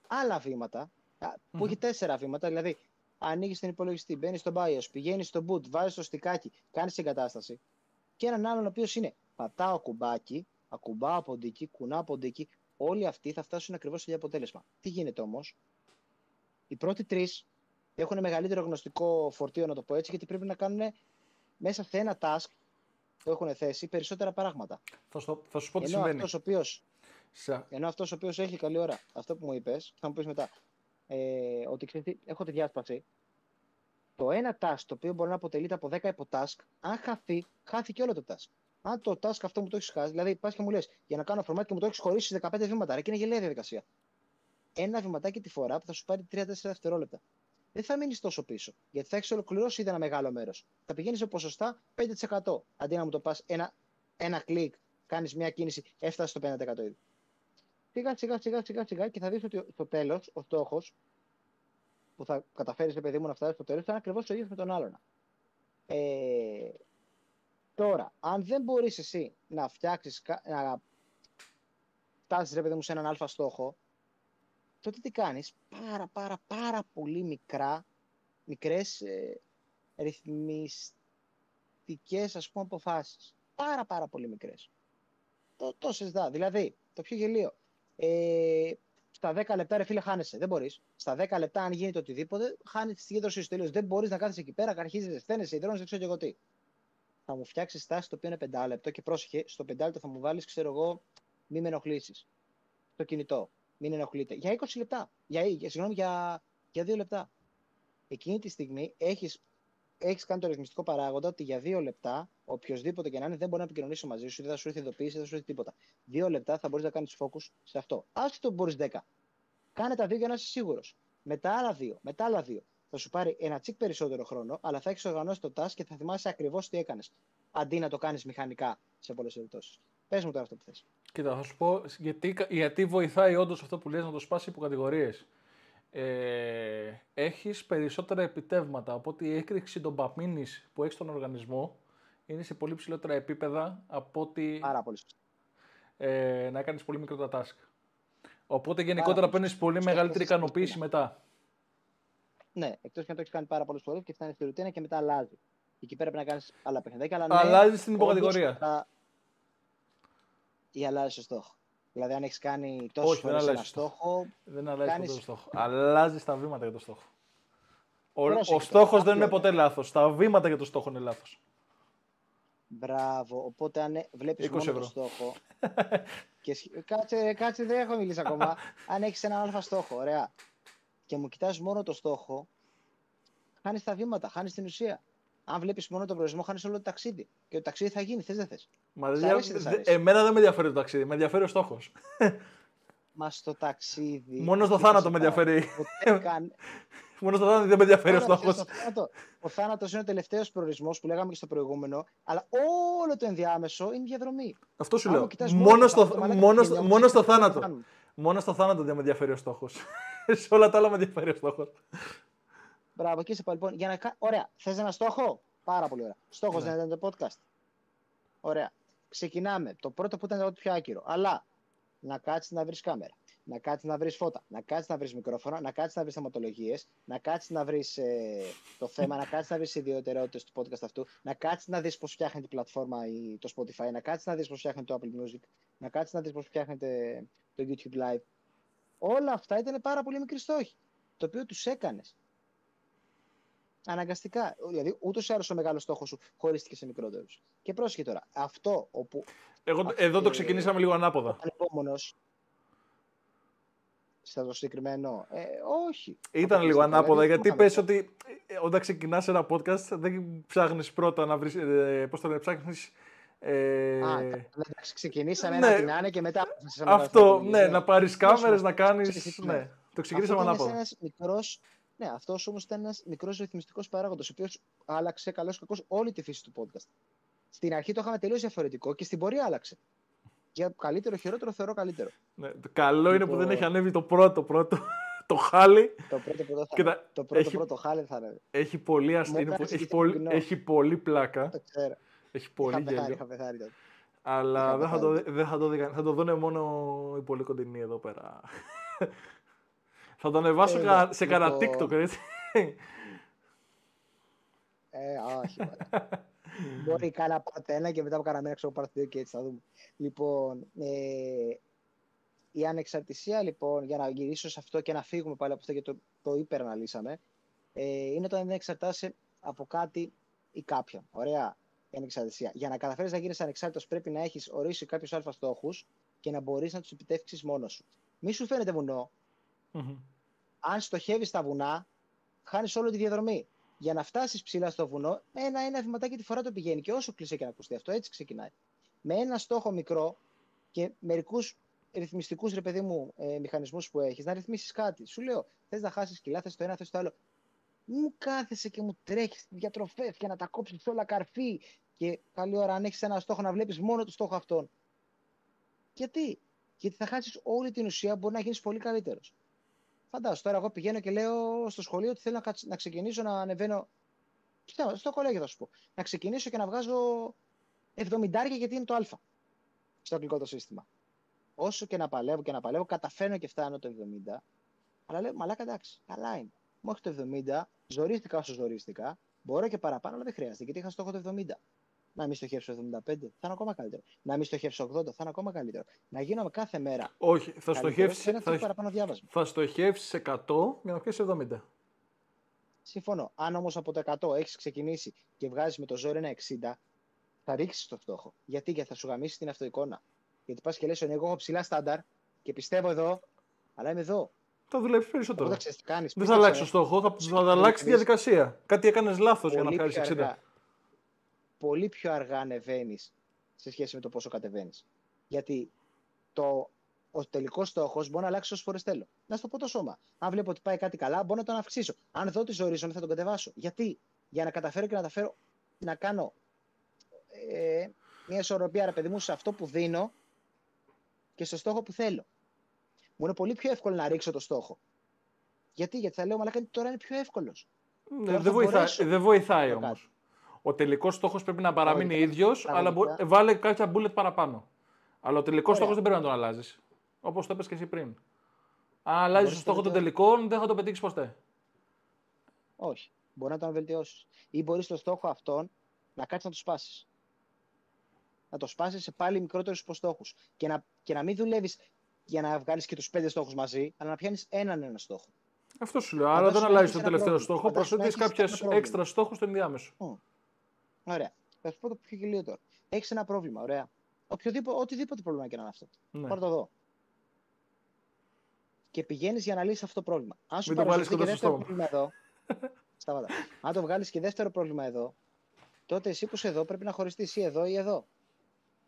άλλα βήματα, που έχει τέσσερα βήματα. Δηλαδή, ανοίγεις την υπολογιστή, μπαίνεις στο BIOS, πηγαίνεις στο boot, βάζεις το στικάκι, κάνεις εγκατάσταση. Και έναν άλλον ο οποίος είναι πατάω κουμπάκι, ακουμπάω από εκεί, κουνάω από εκεί. Όλοι αυτοί θα φτάσουν ακριβώς στο ίδιο αποτέλεσμα. Τι γίνεται όμως, οι πρώτοι τρεις έχουν μεγαλύτερο γνωστικό φορτίο, να το πω έτσι, γιατί πρέπει να κάνουν μέσα σε ένα task που έχουν θέσει περισσότερα πράγματα. Θα, στο, θα σου πω τι ενώ συμβαίνει. Αυτός ο οποίος, σε... Ενώ αυτός ο οποίος έχει καλή ώρα, αυτό που μου είπες, θα μου πεις μετά, ε, ότι ξέρετε, έχω τη διάσπαση. Το ένα task το οποίο μπορεί να αποτελείται από 10 υποτάσκ, αν χαθεί, χάθηκε όλο το task. Αν το task αυτό μου το έχεις χάσει, δηλαδή πας και μου λες για να κάνω φορμάτι και μου το έχεις χωρίσει σε 15 βήματα, ρε, και είναι γελία διαδικασία. Ένα βηματάκι τη φορά που θα σου πάρει 3-4 δευτερόλεπτα. Δεν θα μείνεις τόσο πίσω. Γιατί θα έχεις ολοκληρώσει ήδη ένα μεγάλο μέρος. Θα πηγαίνεις σε ποσοστά 5%. Αντί να μου το πας ένα, ένα κλικ, κάνεις μια κίνηση, έφτασε στο 50% ήδη. Σιγά σιγά σιγά σιγά σιγά και θα δεις ότι στο τέλος ο στόχος που θα καταφέρεις, παιδί μου, να φτάσεις στο τέλος θα είναι ακριβώς το ίδιο με τον άλλον. Ε, τώρα, αν δεν μπορείς εσύ να φτιάξεις, να φτάσεις, ρε παιδί μου, σε έναν αλφα στόχο, τότε τι κάνεις, πάρα πάρα πάρα πολύ μικρά, μικρές ε, ρυθμιστικές ας πούμε αποφάσεις. Πάρα πάρα πολύ μικρές. Το, το συζητά. Δηλαδή, το πιο γελίο. Ε, στα 10 λεπτά, ρε φίλε, χάνεσαι. Δεν μπορείς. Στα 10 λεπτά, αν γίνει το οτιδήποτε, χάνεις τη συγκέντρωσή σου τελείως. Δεν μπορείς να κάθεσαι εκεί πέρα, αρχίζεις, στένεσαι, υδρώνεις, δεν ξέρω και εγώ τι. Θα μου φτιάξεις στάση το οποίο είναι 5 λεπτό και πρόσεχε, στο 5 λεπτό θα μου βάλεις, ξέρω εγώ, μη με ενοχλήσεις. Το κινητό μην ενοχλείτε. Για 20 λεπτά. Για, για, συγγνώμη, για, για 2 λεπτά. Εκείνη τη στιγμή έχεις έχεις κάνει το ρυθμιστικό παράγοντα ότι για δύο λεπτά, οποιοδήποτε και να είναι, δεν μπορεί να επικοινωνήσει μαζί σου, δεν θα σου έρθει ειδοποίηση, δεν θα σου έρθει τίποτα. Δύο λεπτά θα μπορείς να κάνεις focus σε αυτό. Άσχετο που μπορείς 10. Κάνε τα δύο για να είσαι σίγουρος. Μετά άλλα δύο, μετά άλλα δύο. Θα σου πάρει ένα τσικ περισσότερο χρόνο, αλλά θα έχεις οργανώσει το task και θα θυμάσαι ακριβώς τι έκανες. Αντί να το κάνεις μηχανικά σε πολλές περιπτώσεις. Πες μου τώρα αυτό που θες. Κοίτα, θα σου πω γιατί, γιατί βοηθάει όντως αυτό που λες να το σπάσει υπό κατηγορίες. Ε, έχεις περισσότερα επιτεύγματα, οπότε η έκρηξη των παπίνης που έχεις στον οργανισμό είναι σε πολύ ψηλότερα επίπεδα από ότι Πάρα πολύ ε, να κάνεις πολύ μικρότερα task. Οπότε γενικότερα παίρνεις πολύ μεγαλύτερη ικανοποίηση μετά. Ναι, εκτός και αν το έχεις κάνει πάρα πολλές φορές και φτάνεις στη ρουτίνα και μετά αλλάζει. Εκεί πέρα πρέπει να κάνεις άλλα παιχνίδια. Αλλά ναι, αλλάζει στην υποκατηγορία ή αλλάζει το στόχο. Δηλαδή, αν έχεις κάνει τόσο φορές ένα στόχο. Δεν αλλάζει κάνεις... το στόχο. Αλλάζεις τα βήματα για το στόχο. Ο, ο στόχος δεν είναι ποτέ λάθος. Τα βήματα για το στόχο είναι λάθος. Μπράβο. Οπότε, αν βλέπεις μόνο το στόχο. και... κάτσε, κάτσε, δεν έχω μιλήσει ακόμα. αν έχεις ένα αλφα στόχο, ωραία. Και μου κοιτάζει μόνο το στόχο, χάνεις τα βήματα, χάνεις την ουσία αν βλέπεις μόνο τον προορισμό, χάνεις όλο το ταξίδι. Και το ταξίδι θα γίνει, θες δεν θες. Μα δεν Εμένα δεν με ενδιαφέρει το ταξίδι, με ενδιαφέρει ο στόχος. Μα στο ταξίδι. Μόνο στο θάνατο με ενδιαφέρει. Μόνο στο θάνατο δεν με ενδιαφέρει ο στόχος. Ο θάνατος είναι ο τελευταίος προορισμός που λέγαμε και στο προηγούμενο, αλλά όλο το ενδιάμεσο είναι διαδρομή. Αυτό σου λέω. Μόνο στο, μόνο, μόνο στο θάνατο. Μόνο στο θάνατο δεν με ενδιαφέρει ο στόχος. Σε όλα τα άλλα με ενδιαφέρει ο στόχος. Μπράβο, εκεί σε λοιπόν. Για να... Ωραία. Θες ένα στόχο; Πάρα πολύ ωραία. Στόχος ναι. δεν ήταν το podcast. Ωραία. Ξεκινάμε. Το πρώτο που ήταν το πιο άκυρο. Αλλά να κάτσεις να βρεις κάμερα. Να κάτσεις να βρεις φώτα. Να κάτσεις να βρεις μικρόφωνα. Να κάτσεις να βρεις θεματολογίες. Να κάτσεις να βρεις ε, το θέμα. να κάτσεις να βρεις ιδιαιτερότητε του podcast αυτού. Να κάτσεις να δεις πώς φτιάχνει η πλατφόρμα ή το Spotify. Να κάτσεις να δεις πώς φτιάχνει το Apple Music. Να κάτσεις να δεις πώς φτιάχνεται το YouTube Live. Όλα αυτά ήταν πάρα πολύ μικροί στόχοι. Το οποίο τους έκανες. Αναγκαστικά. Δηλαδή, ούτως ή άλλως ο μεγάλος στόχος σου χωρίστηκε σε μικρότερους. Και πρόσχε τώρα. Αυτό όπου. Εγώ, εδώ το ξεκινήσαμε λίγο ανάποδα. Ανεπόμονο. Στο συγκεκριμένο. Ε, όχι. Ήταν λίγο ανάποδα δηλαδή, γιατί πες ότι ε, όταν ξεκινάς ένα podcast δεν ψάχνεις πρώτα να βρεις. Ε, Πώς το ψάχνεις. Ε... Α, ξεκινήσαμε ναι, ένα την και μετά. Αυτό, ναι, να πάρεις κάμερες, να κάνεις. Ναι, το ξεκινήσαμε ανάποδα. Είναι ένας μικρός ναι, αυτός όμως ήταν ένας μικρός ρυθμιστικός παράγοντας, ο οποίος άλλαξε καλός κακός όλη τη φύση του podcast. Στην αρχή το είχαμε τελείως διαφορετικό και στην πορεία άλλαξε. Για καλύτερο, χειρότερο, θεωρώ καλύτερο. Ναι, το καλό είναι που δεν έχει ανέβει το πρώτο πρώτο. το χάλι. Το πρώτο πρώτο, θα... τα... το πρώτο, έχει... πρώτο χάλι θα ανέβει. Έχει πολύ αστείο. Έχει, πολύ... έχει πολύ πλάκα. Το ξέρω. Έχει πολύ είχα γέλιο. Είχα πεθάρει, τότε. Αλλά δεν θα το, δεν θα το δει, θα το δουν μόνο οι πολύ κοντινοί εδώ πέρα. Θα το ανεβάσω ε, σε κανένα TikTok, έτσι. Ε, όχι. Μπορεί κάνα πάτε ένα και μετά από κανένα μέρα ξέρω πάρτε δύο και έτσι θα δούμε. Λοιπόν, ε, η ανεξαρτησία λοιπόν, για να γυρίσω σε αυτό και να φύγουμε πάλι από αυτό και το, το υπεραναλύσαμε, ε, είναι όταν δεν εξαρτάσαι από κάτι ή κάποιον. Ωραία η ανεξαρτησία. Για να καταφέρεις να γίνεις ανεξάρτητος, πρέπει να έχεις ορίσει κάποιους αλφα στόχους και να μπορείς να τους επιτεύξεις μόνος σου. Μη σου φαίνεται βουνό, Mm-hmm. Αν στοχεύεις στα βουνά, χάνεις όλη τη διαδρομή. Για να φτάσεις ψηλά στο βουνό, ένα-ένα βηματάκι τη φορά το πηγαίνει. Και όσο κλείσει και να ακουστεί αυτό, έτσι ξεκινάει. Με ένα στόχο μικρό και μερικούς ρυθμιστικούς ρε παιδί μου ε, μηχανισμούς που έχεις, να ρυθμίσεις κάτι. Σου λέω, θες να χάσεις κιλά, θες το ένα, θες το άλλο. Μου κάθεσαι και μου τρέχεις στι διατροφέ και να τα κόψεις όλα καρφί. Και καλή ώρα, αν έχεις ένα στόχο, να βλέπεις μόνο το στόχο αυτόν. Γιατί, Γιατί θα χάσεις όλη την ουσία, μπορεί να γίνεις πολύ καλύτερος. Φαντάζομαι τώρα, εγώ πηγαίνω και λέω στο σχολείο ότι θέλω να, να ξεκινήσω να ανεβαίνω. Στο κολέγιο θα σου πω. Να ξεκινήσω και να βγάζω 70 γιατί είναι το Α στο αγγλικό το σύστημα. Όσο και να παλεύω και να παλεύω, καταφέρνω και φτάνω το 70. Αλλά λέω, μαλάκα εντάξει, καλά είναι. Μου το 70, ζορίστηκα όσο ζορίστηκα. Μπορώ και παραπάνω, αλλά δεν χρειάζεται γιατί είχα στόχο το 70. Να μην στοχεύσω 75, θα είναι ακόμα καλύτερο. Να μην στοχεύσω 80, θα είναι ακόμα καλύτερο. Να γίνομαι κάθε μέρα. Όχι, θα στοχεύσει. Θα, παραπάνω διάβασμα. θα στοχεύσεις 100 για να πιάσεις 70. Συμφωνώ. Αν όμως από το 100 έχεις ξεκινήσει και βγάζεις με το ζόρι ένα 60, θα ρίξεις το στόχο. Γιατί, γιατί; Θα σου γαμίσει την αυτοεικόνα. Γιατί πας και λες, εγώ έχω ψηλά στάνταρ και πιστεύω εδώ, αλλά είμαι εδώ. Θα δουλέψεις περισσότερο. Οπότε, ξέρεις, κάνεις, δεν θα αλλάξεις το στόχο, θα, θα αλλάξει τη διαδικασία. Κάτι έκανες λάθος για να κάνει 60. Πολύ πιο αργά ανεβαίνεις σε σχέση με το πόσο κατεβαίνεις. Γιατί το, ο τελικός στόχος μπορεί να αλλάξει όσες φορές θέλω. Να στο πω το σώμα. Αν βλέπω ότι πάει κάτι καλά, μπορώ να τον αυξήσω. Αν δω τη ζορίζομαι, θα τον κατεβάσω. Γιατί; Για να καταφέρω και να τα φέρω να κάνω ε, μια ισορροπία, ρε παιδί μου, σε αυτό που δίνω και στο στόχο που θέλω. Μου είναι πολύ πιο εύκολο να ρίξω το στόχο. Γιατί, γιατί θα λέω, μαλάκα, τώρα είναι πιο εύκολος. Ναι, δεν, βοηθά, δεν βοηθάει όμως. Ο τελικός στόχος πρέπει να παραμείνει ίδιος, αλλά μπο... βάλε κάποια bullet παραπάνω. Αλλά ο τελικός στόχος δεν πρέπει να τον αλλάζεις. Όπως το είπες και εσύ πριν. Αν αλλάζεις το στόχο των τελικών, δεν θα το πετύχεις ποτέ. Όχι. Μπορεί να τον βελτιώσεις. Ή μπορείς το στόχο αυτόν να κάτσεις να το σπάσεις να το σπάσεις σε πάλι μικρότερους υποστόχους. Και να, και να μην δουλεύεις για να βγάλεις και τους πέντε στόχους μαζί, αλλά να πιάνεις έναν ένα στόχο. Αυτό σου λέω. Άρα δεν αλλάζεις το τελευταίο στόχο, προσθέτεις κάποιες έξτρα στόχους στο ενδιάμεσο. Mm. Ωραία. Θα σου πω το πιο γελίο τώρα. Έχεις ένα πρόβλημα, ωραία. Οποιοδήποτε, οτιδήποτε πρόβλημα και να είναι αυτό. Ναι. Πάρ το εδώ. Και πηγαίνεις για να λύσεις αυτό το πρόβλημα. Αν σου πάρει και δεύτερο πρόβλημα εδώ. Σταματά. Αν το βγάλεις και δεύτερο πρόβλημα εδώ, τότε εσύ που είσαι εδώ πρέπει να χωριστείς ή εδώ ή εδώ.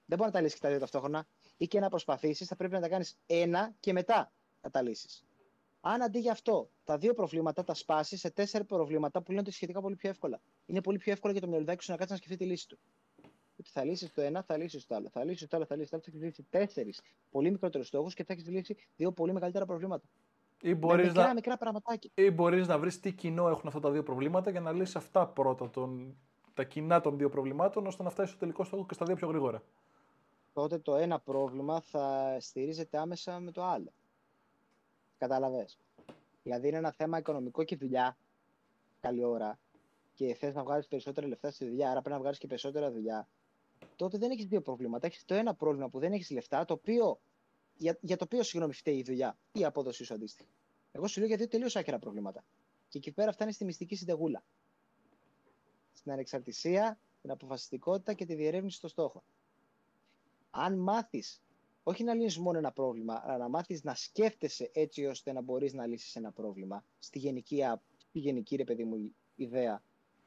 Δεν μπορεί να τα λύσεις και τα δύο ταυτόχρονα. Ή και να προσπαθήσεις, θα πρέπει να τα κάνεις ένα και μετά να τα λύσεις. Αν αντί για αυτό τα δύο προβλήματα τα σπάσει σε τέσσερα προβλήματα που λύνονται σχετικά πολύ πιο εύκολα. Είναι πολύ πιο εύκολο για το μυαλουδάκι σου να κάτσεις να σκεφτεί τη λύση του. Ότι θα λύσεις το ένα, θα λύσεις το άλλο. Θα λύσεις το άλλο, θα λύσεις το άλλο. Θα έχεις λύσει τέσσερις πολύ μικρότερους στόχους και θα έχεις λύσει δύο πολύ μεγαλύτερα προβλήματα. Ή μπορείς να, μικρά ή μπορείς να βρεις τι κοινό έχουν αυτά τα δύο προβλήματα για να λύσεις αυτά πρώτα, τον... τα κοινά των δύο προβλημάτων, ώστε να φτάσεις στο τελικό στόχο και στα δύο πιο γρήγορα τότε το ένα πρόβλημα θα στηρίζεται άμεσα με το άλλο. Κατάλαβες. Δηλαδή είναι ένα θέμα οικονομικό και δουλειά, καλή ώρα, και θες να βγάλεις περισσότερα λεφτά στη δουλειά, άρα πρέπει να βγάλεις και περισσότερα δουλειά. Τότε δεν έχεις δύο προβλήματα. Έχεις το ένα πρόβλημα που δεν έχεις λεφτά, το οποίο, για, για το οποίο συγγνώμη φταίει η δουλειά ή η απόδοσή σου αντίστοιχα. Εγώ σου λέω για δύο τελείω άκυρα προβλήματα. Και εκεί πέρα φτάνει στη μυστική συντεγούλα. Στην ανεξαρτησία, την αποφασιστικότητα και τη διερεύνηση των στόχων αν μάθεις όχι να λύσεις μόνο ένα πρόβλημα, αλλά να μάθεις να σκέφτεσαι έτσι ώστε να μπορείς να λύσεις ένα πρόβλημα, στη γενική, στη γενική ρε παιδί μου ιδέα.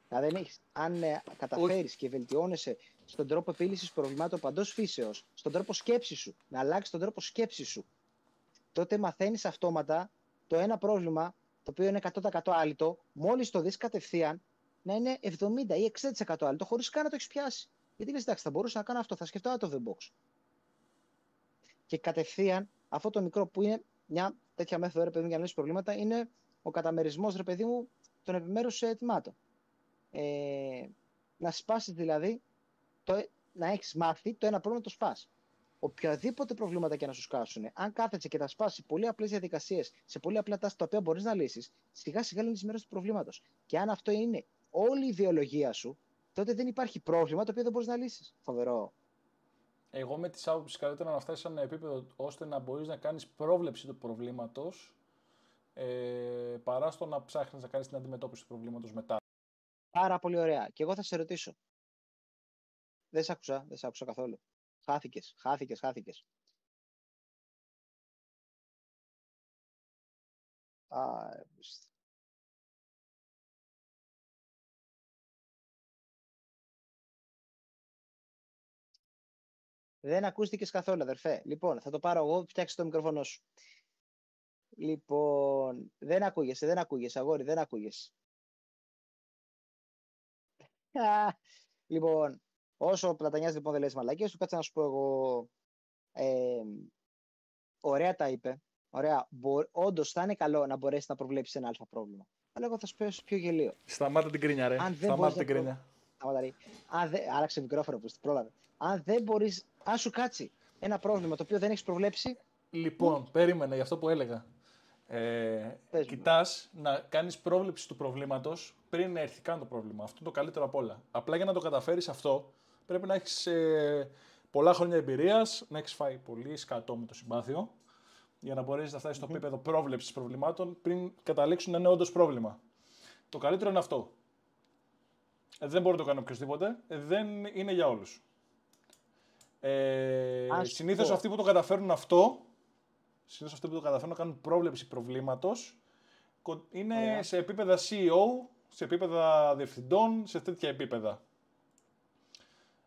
Δηλαδή, έχεις, αν ε, καταφέρεις και βελτιώνεσαι στον τρόπο επίλυσης προβλημάτων παντός φύσεως, στον τρόπο σκέψης σου, να αλλάξεις τον τρόπο σκέψης σου, τότε μαθαίνεις αυτόματα το ένα πρόβλημα, το οποίο είναι 100% άλυτο, μόλις το δεις κατευθείαν, να είναι 70 ή 60% άλυτο, χωρίς καν να το έχεις πιάσει. Γιατί λες, εντάξει, θα μπορούσα να κάνω αυτό, θα σκεφτώ το The Box. Και κατευθείαν αυτό το μικρό που είναι μια τέτοια μέθοδο ρε παιδί μου για να λύσεις προβλήματα είναι ο καταμερισμός ρε παιδί μου των επιμέρους ετοιμάτων. Ε, να σπάσεις δηλαδή, το, να έχεις μάθει το ένα πρόβλημα το σπάς. Οποιαδήποτε προβλήματα και να σου σκάσουν, αν κάθεσαι και τα σπάσει πολύ απλές διαδικασίες σε πολύ απλά τάση τα οποία μπορείς να λύσεις, σιγά σιγά λύνεις μέρος του προβλήματος. Και αν αυτό είναι όλη η ιδεολογία σου, τότε δεν υπάρχει πρόβλημα το οποίο δεν μπορείς να λύσεις. Φοβερό. Εγώ με τις άποψεις καλύτερα να φτάσει σε ένα επίπεδο ώστε να μπορείς να κάνεις πρόβλεψη του προβλήματος ε, παρά στο να ψάχνεις να κάνεις την αντιμετώπιση του προβλήματος μετά. Πάρα πολύ ωραία. Και εγώ θα σε ρωτήσω. Δεν σε άκουσα, δεν σε άκουσα καθόλου. Χάθηκες, χάθηκες, χάθηκες. Α, Δεν ακούστηκες καθόλου, αδερφέ. Λοιπόν, θα το πάρω εγώ, φτιάξε το μικρόφωνο σου. Λοιπόν, δεν ακούγεσαι, δεν ακούγεσαι, αγόρι, δεν ακούγεσαι. λοιπόν, όσο πλατανιάς λοιπόν δεν λες μαλακίες, σου κάτσε να σου πω εγώ. Ε, ωραία τα είπε. Ωραία. Όντως θα είναι καλό να μπορέσεις να προβλέψεις ένα αλφα πρόβλημα. Αλλά εγώ θα σου πω πιο γελίο. Σταμάτα την κρίνια, ρε. Αν δεν Σταμάτα την κρίνια. Αν δεν... Άλλαξε μικρόφωνο που πρόλαβε. Αν δεν μπορείς, αν σου κάτσει ένα πρόβλημα το οποίο δεν έχεις προβλέψει. Λοιπόν, mm. περίμενε για αυτό που έλεγα. Ε, Κοιτάς να κάνεις πρόβλεψη του προβλήματος πριν έρθει καν το πρόβλημα. Αυτό είναι το καλύτερο απ' όλα. Απλά για να το καταφέρεις αυτό, πρέπει να έχεις ε, πολλά χρόνια εμπειρίας, να έχεις φάει πολύ σκατό με το συμπάθειο, για να μπορέσεις να φτάσεις στο επίπεδο πρόβλεψης προβλημάτων πριν καταλήξουν να είναι όντως πρόβλημα. Το καλύτερο είναι αυτό. Ε, δεν μπορεί να το κάνει οποιοδήποτε. Ε, δεν είναι για όλους. Ε, Συνήθως αυτοί που το καταφέρουν αυτό, συνήθως αυτοί που το καταφέρουν να κάνουν πρόβλεψη προβλήματος, είναι σε επίπεδα CEO, σε επίπεδα διευθυντών, σε τέτοια επίπεδα.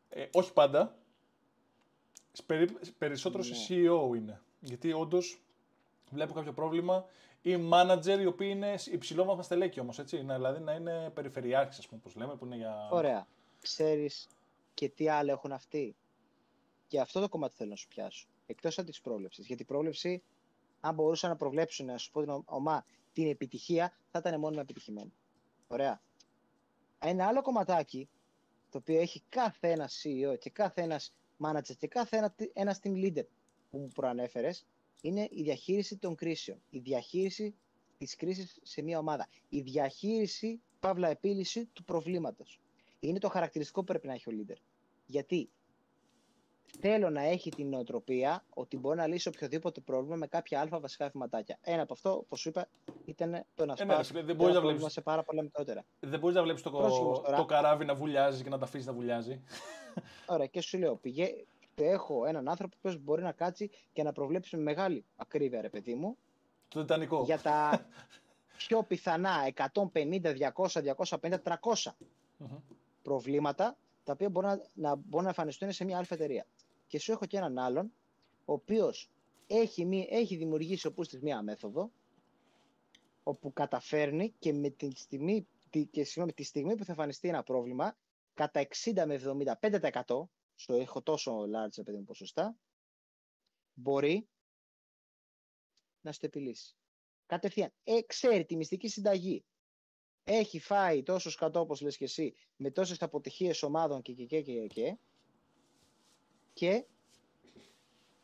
Ε, όχι πάντα. Περισσότερο σε ναι. CEO είναι. Γιατί όντως βλέπω κάποιο πρόβλημα ή manager οι οποίοι είναι υψηλό βαθμό στελέχη όμως. Δηλαδή να είναι περιφερειάρχης, ας πούμε, όπως λέμε, που είναι για. Ωραία. Ξέρεις και τι άλλο έχουν αυτοί; Και αυτό το κομμάτι θέλω να σου πιάσω. Εκτός από τη πρόβλεψη. Γιατί η πρόβλεψη, αν μπορούσαν να προβλέψουν, να σου πω την ομά, την επιτυχία, θα ήταν μόνιμα επιτυχημένη. Ωραία. Ένα άλλο κομματάκι, το οποίο έχει κάθε ένας CEO και κάθε ένας manager και κάθε ένα, ένας team leader που μου προανέφερες, είναι η διαχείριση των κρίσεων. Η διαχείριση της κρίσης σε μια ομάδα. Η διαχείριση, παύλα επίλυση του προβλήματος. Είναι το χαρακτηριστικό που πρέπει να έχει ο leader. Γιατί θέλω να έχει την νοοτροπία ότι μπορεί να λύσει οποιοδήποτε πρόβλημα με κάποια αλφα βασικά βηματάκια. Ένα από αυτό, όπως σου είπα, ήταν το να σπάσει ε, ναι, δεν να βλέπεις... σε πάρα πολλά μικρότερα. Δεν μπορείς να βλέπεις το, το καράβι να βουλιάζει και να τα αφήσεις να βουλιάζει. Ωραία, και σου λέω, πηγέ... έχω έναν άνθρωπο που μπορεί να κάτσει και να προβλέψει με μεγάλη ακρίβεια, ρε παιδί μου. Το Τιτανικό. Για τα πιο πιθανά 150, 200, 250, 300 προβλήματα τα οποία μπορούν να, να, μπορούν να εμφανιστούν σε μια άλλη εταιρεία και σου έχω και έναν άλλον, ο οποίος έχει, έχει δημιουργήσει οπού της μία μέθοδο, όπου καταφέρνει και με τη στιγμή, τη, και, συγγνώμη, τη στιγμή που θα εμφανιστεί ένα πρόβλημα, κατά 60 με 75%, στο έχω τόσο large παιδί μου ποσοστά, μπορεί να στο επιλύσει. Κατευθείαν. Ε, ξέρει τη μυστική συνταγή. Έχει φάει τόσος σκατό, όπως λες και εσύ, με τόσες αποτυχίες ομάδων και και και και και και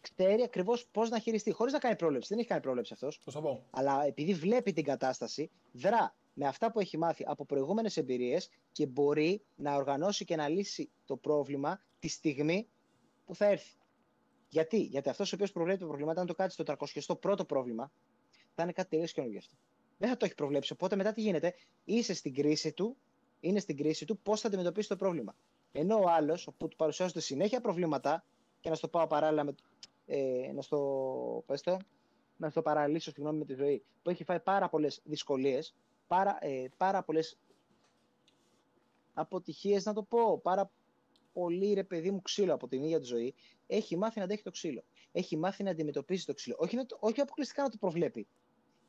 ξέρει ακριβώς πώς να χειριστεί, χωρίς να κάνει πρόβλεψη. Δεν έχει κάνει πρόβλεψη αυτός. Θα πω; Αλλά επειδή βλέπει την κατάσταση, δρά με αυτά που έχει μάθει από προηγούμενες εμπειρίες και μπορεί να οργανώσει και να λύσει το πρόβλημα τη στιγμή που θα έρθει. Γιατί, Γιατί αυτός ο οποίος προβλέπει το πρόβλημα, όταν το κάτσεις το 300 πρώτο πρόβλημα, θα είναι κάτι τελείως καινούργιο αυτό. Δεν θα το έχει προβλέψει. Οπότε μετά τι γίνεται, είσαι στην κρίση του, είναι στην κρίση του πώς θα αντιμετωπίσει το πρόβλημα. Ενώ ο άλλος, που του παρουσιάζονται συνέχεια προβλήματα, και να στο πάω παράλληλα με. Ε, να στο. Πες το, να στο παραλύσω συγγνώμη με τη ζωή, που έχει φάει πάρα πολλές δυσκολίες, πάρα, ε, πάρα πολλές αποτυχίες, να το πω, πάρα πολύ ρε παιδί μου ξύλο από την ίδια τη ζωή, έχει μάθει να αντέχει το ξύλο. Έχει μάθει να αντιμετωπίζει το ξύλο. Όχι, όχι αποκλειστικά να το προβλέπει.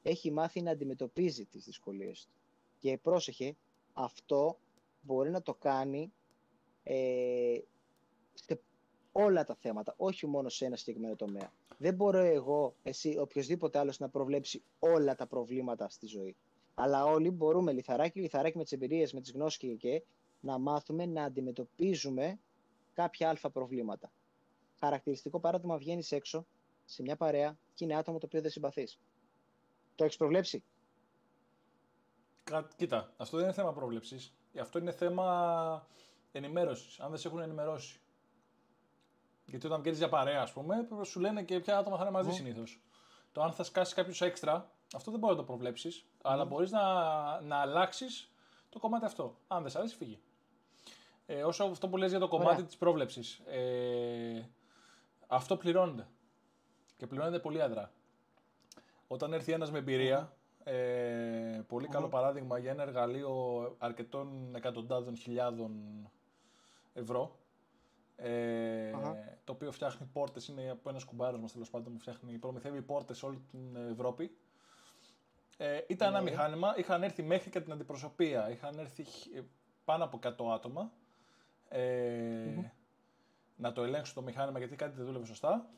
Έχει μάθει να αντιμετωπίζει τις δυσκολίες του. Και πρόσεχε, αυτό μπορεί να το κάνει ε, σε όλα τα θέματα, όχι μόνο σε ένα συγκεκριμένο τομέα. Δεν μπορώ εγώ, εσύ, οποιοδήποτε άλλος να προβλέψει όλα τα προβλήματα στη ζωή. Αλλά όλοι μπορούμε λιθαράκι, λιθαράκι με τις εμπειρίες, με τις γνώσεις και, και να μάθουμε να αντιμετωπίζουμε κάποια αλφα προβλήματα. Χαρακτηριστικό παράδειγμα, βγαίνεις έξω σε μια παρέα και είναι άτομο το οποίο δεν συμπαθείς. Το έχεις προβλέψει; Κοίτα, αυτό δεν είναι θέμα πρόβλεψη. Αυτό είναι θέμα ενημέρωσης. Αν δεν σε έχουν ενημερώσει. Γιατί όταν βγαίνεις για παρέα, ας πούμε, σου λένε και ποια άτομα θα είναι μαζί mm. συνήθως. Το αν θα σκάσεις κάποιο έξτρα, αυτό δεν μπορεί να το προβλέψεις, αλλά μπορείς να, να αλλάξεις το κομμάτι αυτό. Αν δεν σ' αρέσει, φύγει. Ε, όσο αυτό που λες για το κομμάτι της πρόβλεψης, ε, αυτό πληρώνεται. Και πληρώνεται πολύ αδρά. Όταν έρθει ένας με εμπειρία, ε, πολυ καλό παράδειγμα για ένα εργαλείο αρκετών εκατοντάδων χιλιάδων ευρώ, ε, το οποίο φτιάχνει πόρτες, είναι από ένας κουμπάρος μας τέλος πάντων που φτιάχνει, προμηθεύει πόρτες σε όλη την Ευρώπη. Ε, ήταν ένα ναι. μηχάνημα, είχαν έρθει μέχρι και την αντιπροσωπεία. Είχαν έρθει πάνω από 100 άτομα ε, να το ελέγξουν το μηχάνημα γιατί κάτι δεν δούλευε σωστά.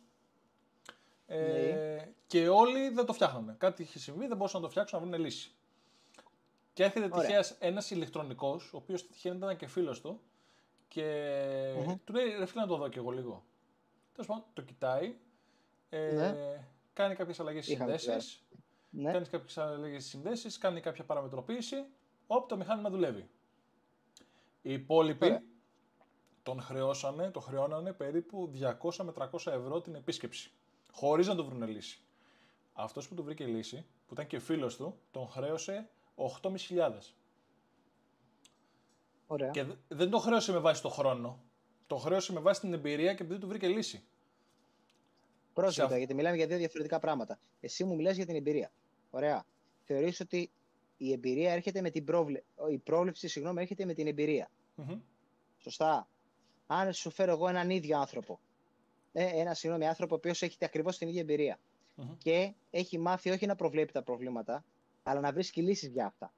Ε, ναι. Και όλοι δεν το φτιάχνανε. Κάτι είχε συμβεί, δεν μπορούσαν να το φτιάξουν να βρουν λύση. Και έρχεται τυχαίας ένας ηλεκτρονικός, ο οποίος τυχαία ήταν και φίλος του, και mm-hmm. του λέει: Ρε φίλε, να το δω κι εγώ λίγο. Τέλος πάντων, το κοιτάει, ε, ναι. κάνει κάποιες αλλαγές στις συνδέσεις. Ναι. Κάνει κάποιες αλλαγές στις συνδέσεις, κάνει κάποια παραμετροποίηση. Όπ, το μηχάνημα δουλεύει. Οι υπόλοιποι τον χρεώσανε, το χρεώνανε περίπου 200 με 300 ευρώ την επίσκεψη. Χωρίς να του βρουν λύση. Αυτός που του βρήκε λύση, που ήταν και φίλος του, τον χρέωσε 8.500. Ωραία. Και δεν το χρέωσε με βάση το χρόνο. Το χρέωσε με βάση την εμπειρία και επειδή του βρήκε λύση. Πρόσεχε, γιατί μιλάμε για δύο διαφορετικά πράγματα. Εσύ μου μιλάς για την εμπειρία. Ωραία. Θεωρείς ότι η εμπειρία έρχεται με την πρόβλεψη. Η πρόβλεψη, συγγνώμη, έρχεται με την εμπειρία. Mm-hmm. Σωστά. Αν σου φέρω εγώ έναν ίδιο άνθρωπο. Ε, ένα συγγνώμη άνθρωπο ο οποίος έχει ακριβώς την ίδια εμπειρία. Mm-hmm. Και έχει μάθει όχι να προβλέπει τα προβλήματα, αλλά να βρίσκει λύσεις για αυτά.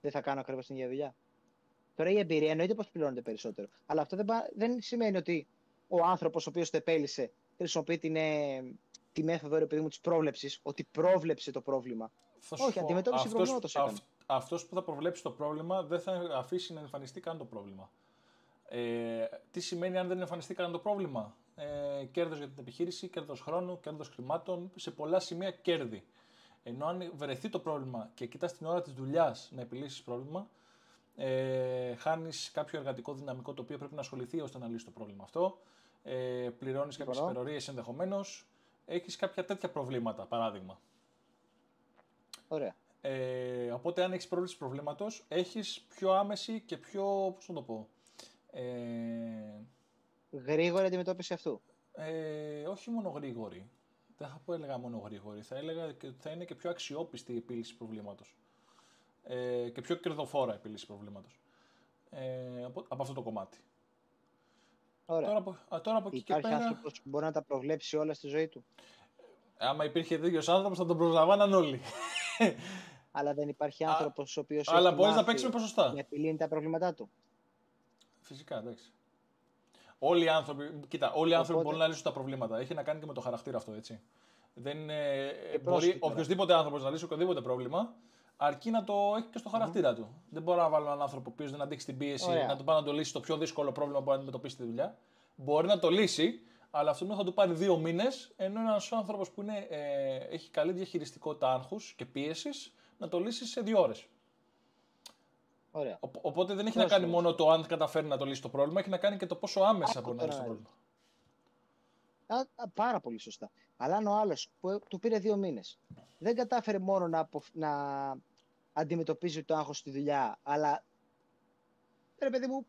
Δεν θα κάνω ακριβώς την ίδια δουλειά. Τώρα η εμπειρία εννοείται πως πληρώνεται περισσότερο. Αλλά αυτό δεν, δεν σημαίνει ότι ο άνθρωπος ο οποίος το επέλυσε χρησιμοποιεί την, ε, τη μέθοδο ρε παιδί μου, της πρόβλεψης, ότι πρόβλεψε το πρόβλημα. Όχι, αντιμετώπιση προβλήματος έκανε. Αυτός που θα προβλέψει το πρόβλημα δεν θα αφήσει να εμφανιστεί καν το πρόβλημα. Ε, τι σημαίνει αν δεν εμφανιστεί καν το πρόβλημα; Ε, κέρδος για την επιχείρηση, κέρδος χρόνου, κέρδος χρημάτων, σε πολλά σημεία κέρδη. Ενώ αν βρεθεί το πρόβλημα και κοιτάς την ώρα της δουλειάς να επιλύσεις πρόβλημα, ε, χάνεις κάποιο εργατικό δυναμικό το οποίο πρέπει να ασχοληθεί ώστε να λύσεις το πρόβλημα αυτό. Ε, Πληρώνεις κάποιες υπερορίες ενδεχομένως. Έχεις κάποια τέτοια προβλήματα, παράδειγμα. Ωραία. Ε, οπότε, αν έχεις πρόβλημα προβλήματος, έχεις πιο άμεση και πιο. Πώς να το πω. Ε, γρήγορη αντιμετώπιση αυτού. Ε, όχι μόνο γρήγορη. Δεν θα πω έλεγα μόνο γρήγορη. Θα έλεγα ότι θα είναι και πιο αξιόπιστη η επίλυση προβλήματος. Ε, και πιο κερδοφόρα η επίλυση προβλήματος. Ε, από, από αυτό το κομμάτι. Ωραία. Τώρα, από, τώρα από εκεί Υπάρχει και πέρα... άνθρωπος που μπορεί να τα προβλέψει όλα στη ζωή του; Άμα υπήρχε τέτοιο άνθρωπος, θα τον προσλαμβάναν όλοι. Αλλά δεν υπάρχει άνθρωπος ο οποίος. Αλλά μπορείς να παίξεις με ποσοστά. Να επιλύνει τα προβλήματά του. Φυσικά, εντάξει. Όλοι οι άνθρωποι, κοίτα, όλοι οι άνθρωποι μπορούν να λύσουν τα προβλήματα. Έχει να κάνει και με το χαρακτήρα αυτό, έτσι. Δεν είναι, ε, μπορεί οποιοδήποτε άνθρωπος να λύσει οποιοδήποτε πρόβλημα, αρκεί να το έχει και στο χαρακτήρα του. Δεν μπορώ να βάλω έναν άνθρωπο που δεν αντέξει την πίεση, Ωραία. να του πάει να το λύσει το πιο δύσκολο πρόβλημα που μπορεί να αντιμετωπίσει τη δουλειά. Μπορεί να το λύσει, αλλά αυτό θα του πάρει δύο μήνες, ενώ ένας άνθρωπος που είναι, ε, έχει καλή διαχειριστικότητα άγχους και πίεσης να το λύσει σε δύο ώρες. Ωραία. οπότε δεν έχει να κάνει μόνο το αν καταφέρει να το λύσει το πρόβλημα, έχει να κάνει και το πόσο άμεσα μπορεί να λύσει το πρόβλημα. Α, πάρα πολύ σωστά. Αλλά αν ο άλλος που του πήρε δύο μήνες δεν κατάφερε μόνο να, να αντιμετωπίζει το άγχος στη δουλειά, αλλά ρε παιδί μου,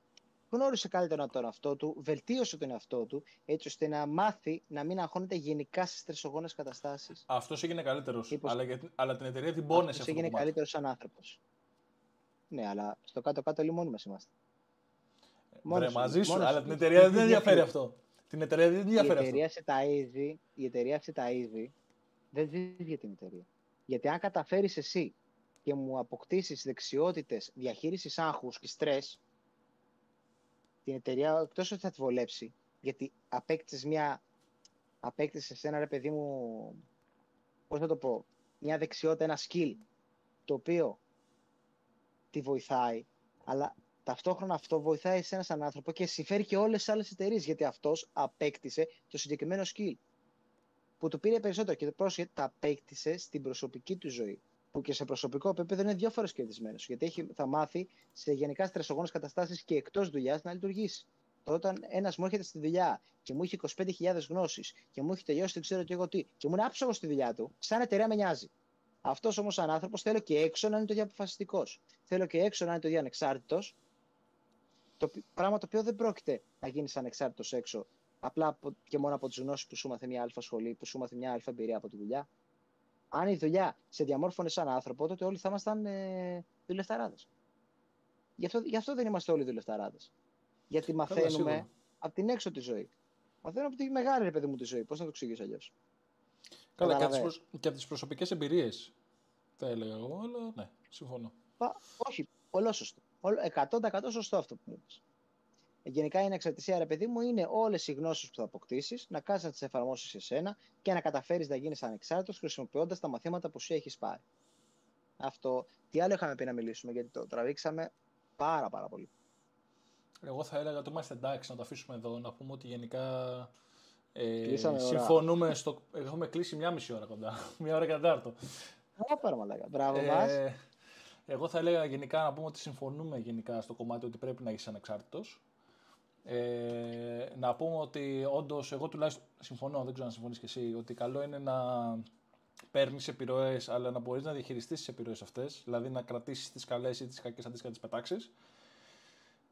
γνώρισε καλύτερα τον εαυτό του, βελτίωσε τον εαυτό του, έτσι ώστε να μάθει να μην αγχώνεται γενικά στις τρεσογόνε καταστάσεις. Αυτός έγινε καλύτερος. Αλλά, αλλά την εταιρεία την πόνεσε αυτός. έγινε καλύτερος σαν άνθρωπος. Ναι, αλλά στο κάτω-κάτω όλοι μόνοι μα είμαστε. Μόνοι μαζί σου, αλλά την εταιρεία δεν ενδιαφέρει αυτό. Την εταιρεία δεν ενδιαφέρει αυτό. Η εταιρεία σε ταΐζει, η εταιρεία σε ταΐζει, δεν ζει για την εταιρεία. Γιατί αν καταφέρεις εσύ και μου αποκτήσεις δεξιότητες διαχείρισης άγχους και στρες, την εταιρεία εκτός ότι θα τη βολέψει, γιατί απέκτησες μια. Απέκτησες ένα ρε παιδί μου. Πώς να το πω. Μια δεξιότητα, ένα skill το οποίο τη βοηθάει, αλλά ταυτόχρονα αυτό βοηθάει σε έναν άνθρωπο και συμφέρει και όλες τις άλλες εταιρείες. Γιατί αυτός απέκτησε το συγκεκριμένο skill που του πήρε περισσότερο και πρόσχετ τα απέκτησε στην προσωπική του ζωή που και σε προσωπικό επίπεδο είναι δύο φορές κερδισμένος. Γιατί έχει, θα μάθει σε γενικά στρεσογόνες καταστάσεις και εκτός δουλειάς να λειτουργήσει. Όταν ένας μου έρχεται στη δουλειά και μου έχει 25.000 γνώσεις και μου έχει τελειώσει δεν ξέρω τι εγώ τι και μου είναι άψογο στη δουλειά του, σαν εταιρεία με νοιάζει. Αυτός όμως σαν άνθρωπος θέλω και έξω να είναι το ίδιο αποφασιστικό. Θέλω και έξω να είναι το ίδιο ανεξάρτητο. Το πράγμα το οποίο δεν πρόκειται να γίνεις ανεξάρτητος έξω απλά και μόνο από τις γνώσεις που σου μάθε μια αλφα σχολή, που σου μάθε μια αλφα εμπειρία από τη δουλειά αν η δουλειά σε διαμόρφωνε σαν άνθρωπο, τότε όλοι θα ήμασταν ε, δουλευταράδες. Γι, αυτό, γι' αυτό δεν είμαστε όλοι δουλευταράδες. Γιατί μαθαίνουμε από την έξω τη ζωή. Μαθαίνουμε από τη μεγάλη ρε παιδί μου τη ζωή. Πώς να το εξηγήσω αλλιώς. Καλά, και, προσ... και από τις προσωπικές εμπειρίες. Θα έλεγα εγώ, αλλά ναι, συμφωνώ. Πα, όχι. Πολύ σωστό. 100% σωστό αυτό που μου είπες. Γενικά η ανεξαρτησία, ρε παιδί μου, είναι όλες οι γνώσεις που θα αποκτήσεις, να κάνεις να τις εφαρμόσεις σε σένα και να καταφέρεις να γίνεις ανεξάρτητος χρησιμοποιώντας τα μαθήματα που σου έχεις πάρει. Αυτό. Τι άλλο είχαμε πει να μιλήσουμε, γιατί το τραβήξαμε πάρα πάρα πολύ. Εγώ θα έλεγα ότι είμαστε εντάξει να το αφήσουμε εδώ, να πούμε ότι γενικά ε, συμφωνούμε στο... Έχουμε κλείσει μια μισή ώρα κοντά, μια ώρα και τετάρτο. Πάρα μαλάκα. Μπράβο ε, μας. Εγώ θα έλεγα γενικά να πούμε ότι συμφωνούμε γενικά στο κομμάτι ότι πρέπει να είσαι ανεξάρτητος. Ε, να πούμε ότι όντως, εγώ τουλάχιστον συμφωνώ, δεν ξέρω αν συμφωνείς και εσύ, ότι καλό είναι να παίρνεις επιρροές, αλλά να μπορείς να διαχειριστείς τις επιρροές αυτές. Δηλαδή να κρατήσεις τις καλές ή τις κακές αντί να τις πετάξεις.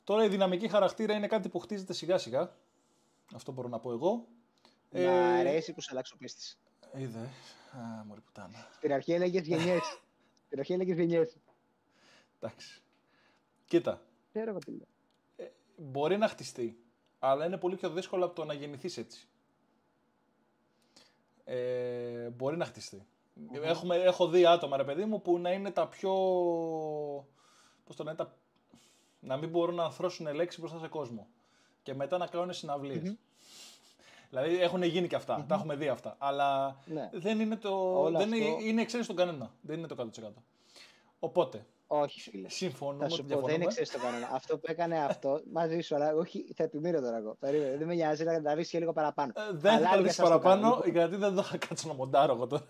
Τώρα η δυναμική χαρακτήρα είναι κάτι που χτίζεται σιγά σιγά. Αυτό μπορώ να πω εγώ. Να ε... αρέσει που σε αλλάξω πίστη. Είδε. Α, μωρή πουτάνα. Στην αρχή έλεγες γενιές. Στην αρχή έλεγες γενιές. Εντάξει. Κοίτα. Ξέρω εγώ τι λέω μπορεί να χτιστεί, αλλά είναι πολύ πιο δύσκολο από το να γεννηθείς έτσι. Ε, μπορεί να χτιστεί. Έχουμε, έχω δει άτομα, ρε παιδί μου, που να είναι τα πιο... Πώς το λένε, τα... να μην μπορούν να ανθρώσουν λέξη μπροστά σε κόσμο. Και μετά να κάνουν Δηλαδή έχουν γίνει και αυτα τα έχουμε δει αυτά. Αλλά ναι. δεν είναι το. δεν είναι, είναι εξαίρεση στον κανένα. Δεν είναι το 100%. Οπότε, όχι, φίλε. Συμφωνούμε. Θα σου πω, δεν ξέρει το κανόνα. αυτό που έκανε αυτό μαζί σου, αλλά όχι, θα επιμείνω τώρα εγώ. Περίμενε, δεν με νοιάζει να καταλάβει και λίγο παραπάνω. Ε, δεν θα το παραπάνω, γιατί δεν το θα κάτσω να μοντάρω εγώ τώρα.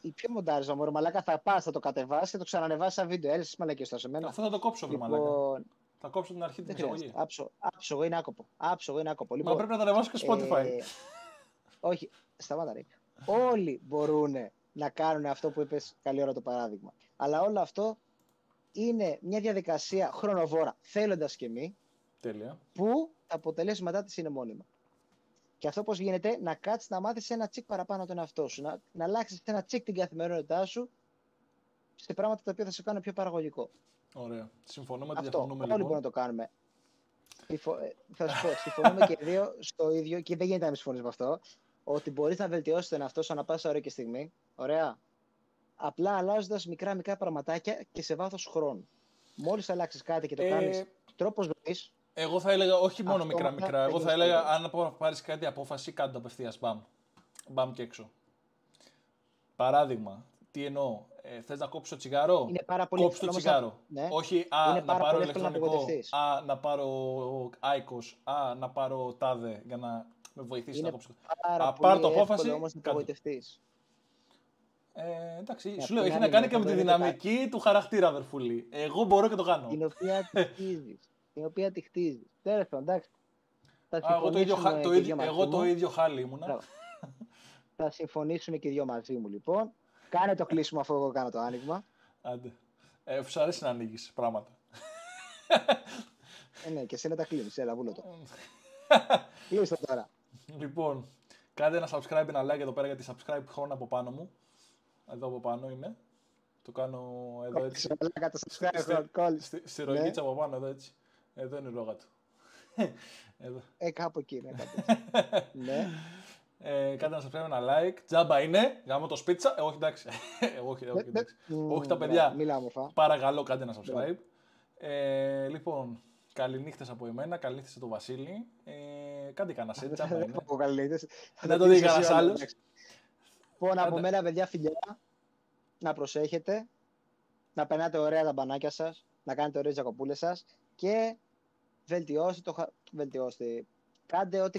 Η πιο μοντάριζα μου, μαλάκα θα πας, θα το κατεβάσεις και το ξανανεβάσεις σαν βίντεο. Έλε μαλακέ τώρα σε μένα. Αυτό θα το κόψω, βρε μαλάκα. Λοιπόν, θα κόψω την αρχή τη εισαγωγή. Άψω, άψω, εγώ είναι άκοπο. Άψω, εγώ είναι άκοπο. Λοιπόν, Μα πρέπει να τα ανεβάσω και Spotify. Ε, όχι, σταμάτα ρε. Όλοι μπορούν να κάνουν αυτό που είπες καλή ώρα το παράδειγμα. Αλλά όλο αυτό είναι μια διαδικασία χρονοβόρα, θέλοντας και μη, Τέλεια. που τα αποτελέσματά της είναι μόνιμα. Και αυτό πώς γίνεται, να κάτσεις να μάθεις ένα τσικ παραπάνω τον εαυτό σου, να, να αλλάξεις ένα τσικ την καθημερινότητά σου σε πράγματα τα οποία θα σε κάνουν πιο παραγωγικό. Ωραία. Συμφωνούμε ότι αυτό. διαφωνούμε Όλοι λοιπόν. μπορούμε να το κάνουμε. Ε, θα σου πω, συμφωνούμε και δύο στο ίδιο και δεν γίνεται να μην συμφωνεί με αυτό. Ότι μπορείς να βελτιώσεις τον εαυτό σου ανά πάσα ώρα και στιγμή. Ωραία απλά αλλάζοντας μικρά μικρά πραγματάκια και σε βάθος χρόνου. Μόλις αλλάξεις κάτι και το ε... κάνεις τρόπος ζωής. Εγώ θα έλεγα όχι μόνο μικρά μικρά. Εγώ θα έλεγα αν πάρεις κάτι απόφαση, κάντε το απευθείας. Μπαμ. Μπαμ και έξω. Παράδειγμα, τι εννοώ. Ε, Θες να κόψει το τσιγάρο, είναι πάρα πολύ κόψει το τσιγάρο. Ναι. Όχι α, να πάρω ηλεκτρονικό, α, να πάρω άικος, α, να πάρω τάδε για να με βοηθήσει είναι να κόψω. Α, πάρ το απόφαση. Όμως να ε, εντάξει, σου λέω, έχει να κάνει και με τη δυναμική του χαρακτήρα, αδερφούλη. Εγώ μπορώ και το κάνω. Την οποία τη χτίζεις. την οποία τη χτίζεις. Τέλος εντάξει. εγώ το ίδιο, το ίδιο, εγώ το ίδιο χάλι ήμουνα. Θα συμφωνήσουμε και οι δυο μαζί μου λοιπόν. Κάνε το κλείσιμο αφού εγώ κάνω το άνοιγμα. Άντε. Ε, σου αρέσει να ανοίγεις πράγματα. ε, ναι, και εσύ να τα κλείνεις. Έλα, βούλο το. Κλείστε τώρα. Λοιπόν, κάντε ένα subscribe, ένα like εδώ πέρα για τη subscribe χώρο από πάνω μου. Εδώ από πάνω είναι. Το κάνω εδώ έτσι. Στη, στη ρογίτσα από πάνω εδώ έτσι. Εδώ είναι η ρόγα του. Εδώ. Ε, κάπου εκεί είναι. ναι. Ε, κάντε να σας ένα like. Τζάμπα είναι. Γάμο το σπίτσα. Ε, όχι εντάξει. ε, όχι, όχι, εντάξει. όχι τα παιδιά. Παρακαλώ κάντε ένα subscribe. Ε, λοιπόν, καληνύχτες από εμένα. Καληνύχτες από τον Βασίλη. Ε, κάντε κανένα σετ. Τζάμπα είναι. Δεν το δει κανένας άλλος. Λοιπόν, από μένα, παιδιά, φιλιά, να προσέχετε, να περνάτε ωραία τα μπανάκια σας, να κάνετε ωραίες διακοπούλες σας και βελτιώστε το... Βελτιώστε. Κάντε ό,τι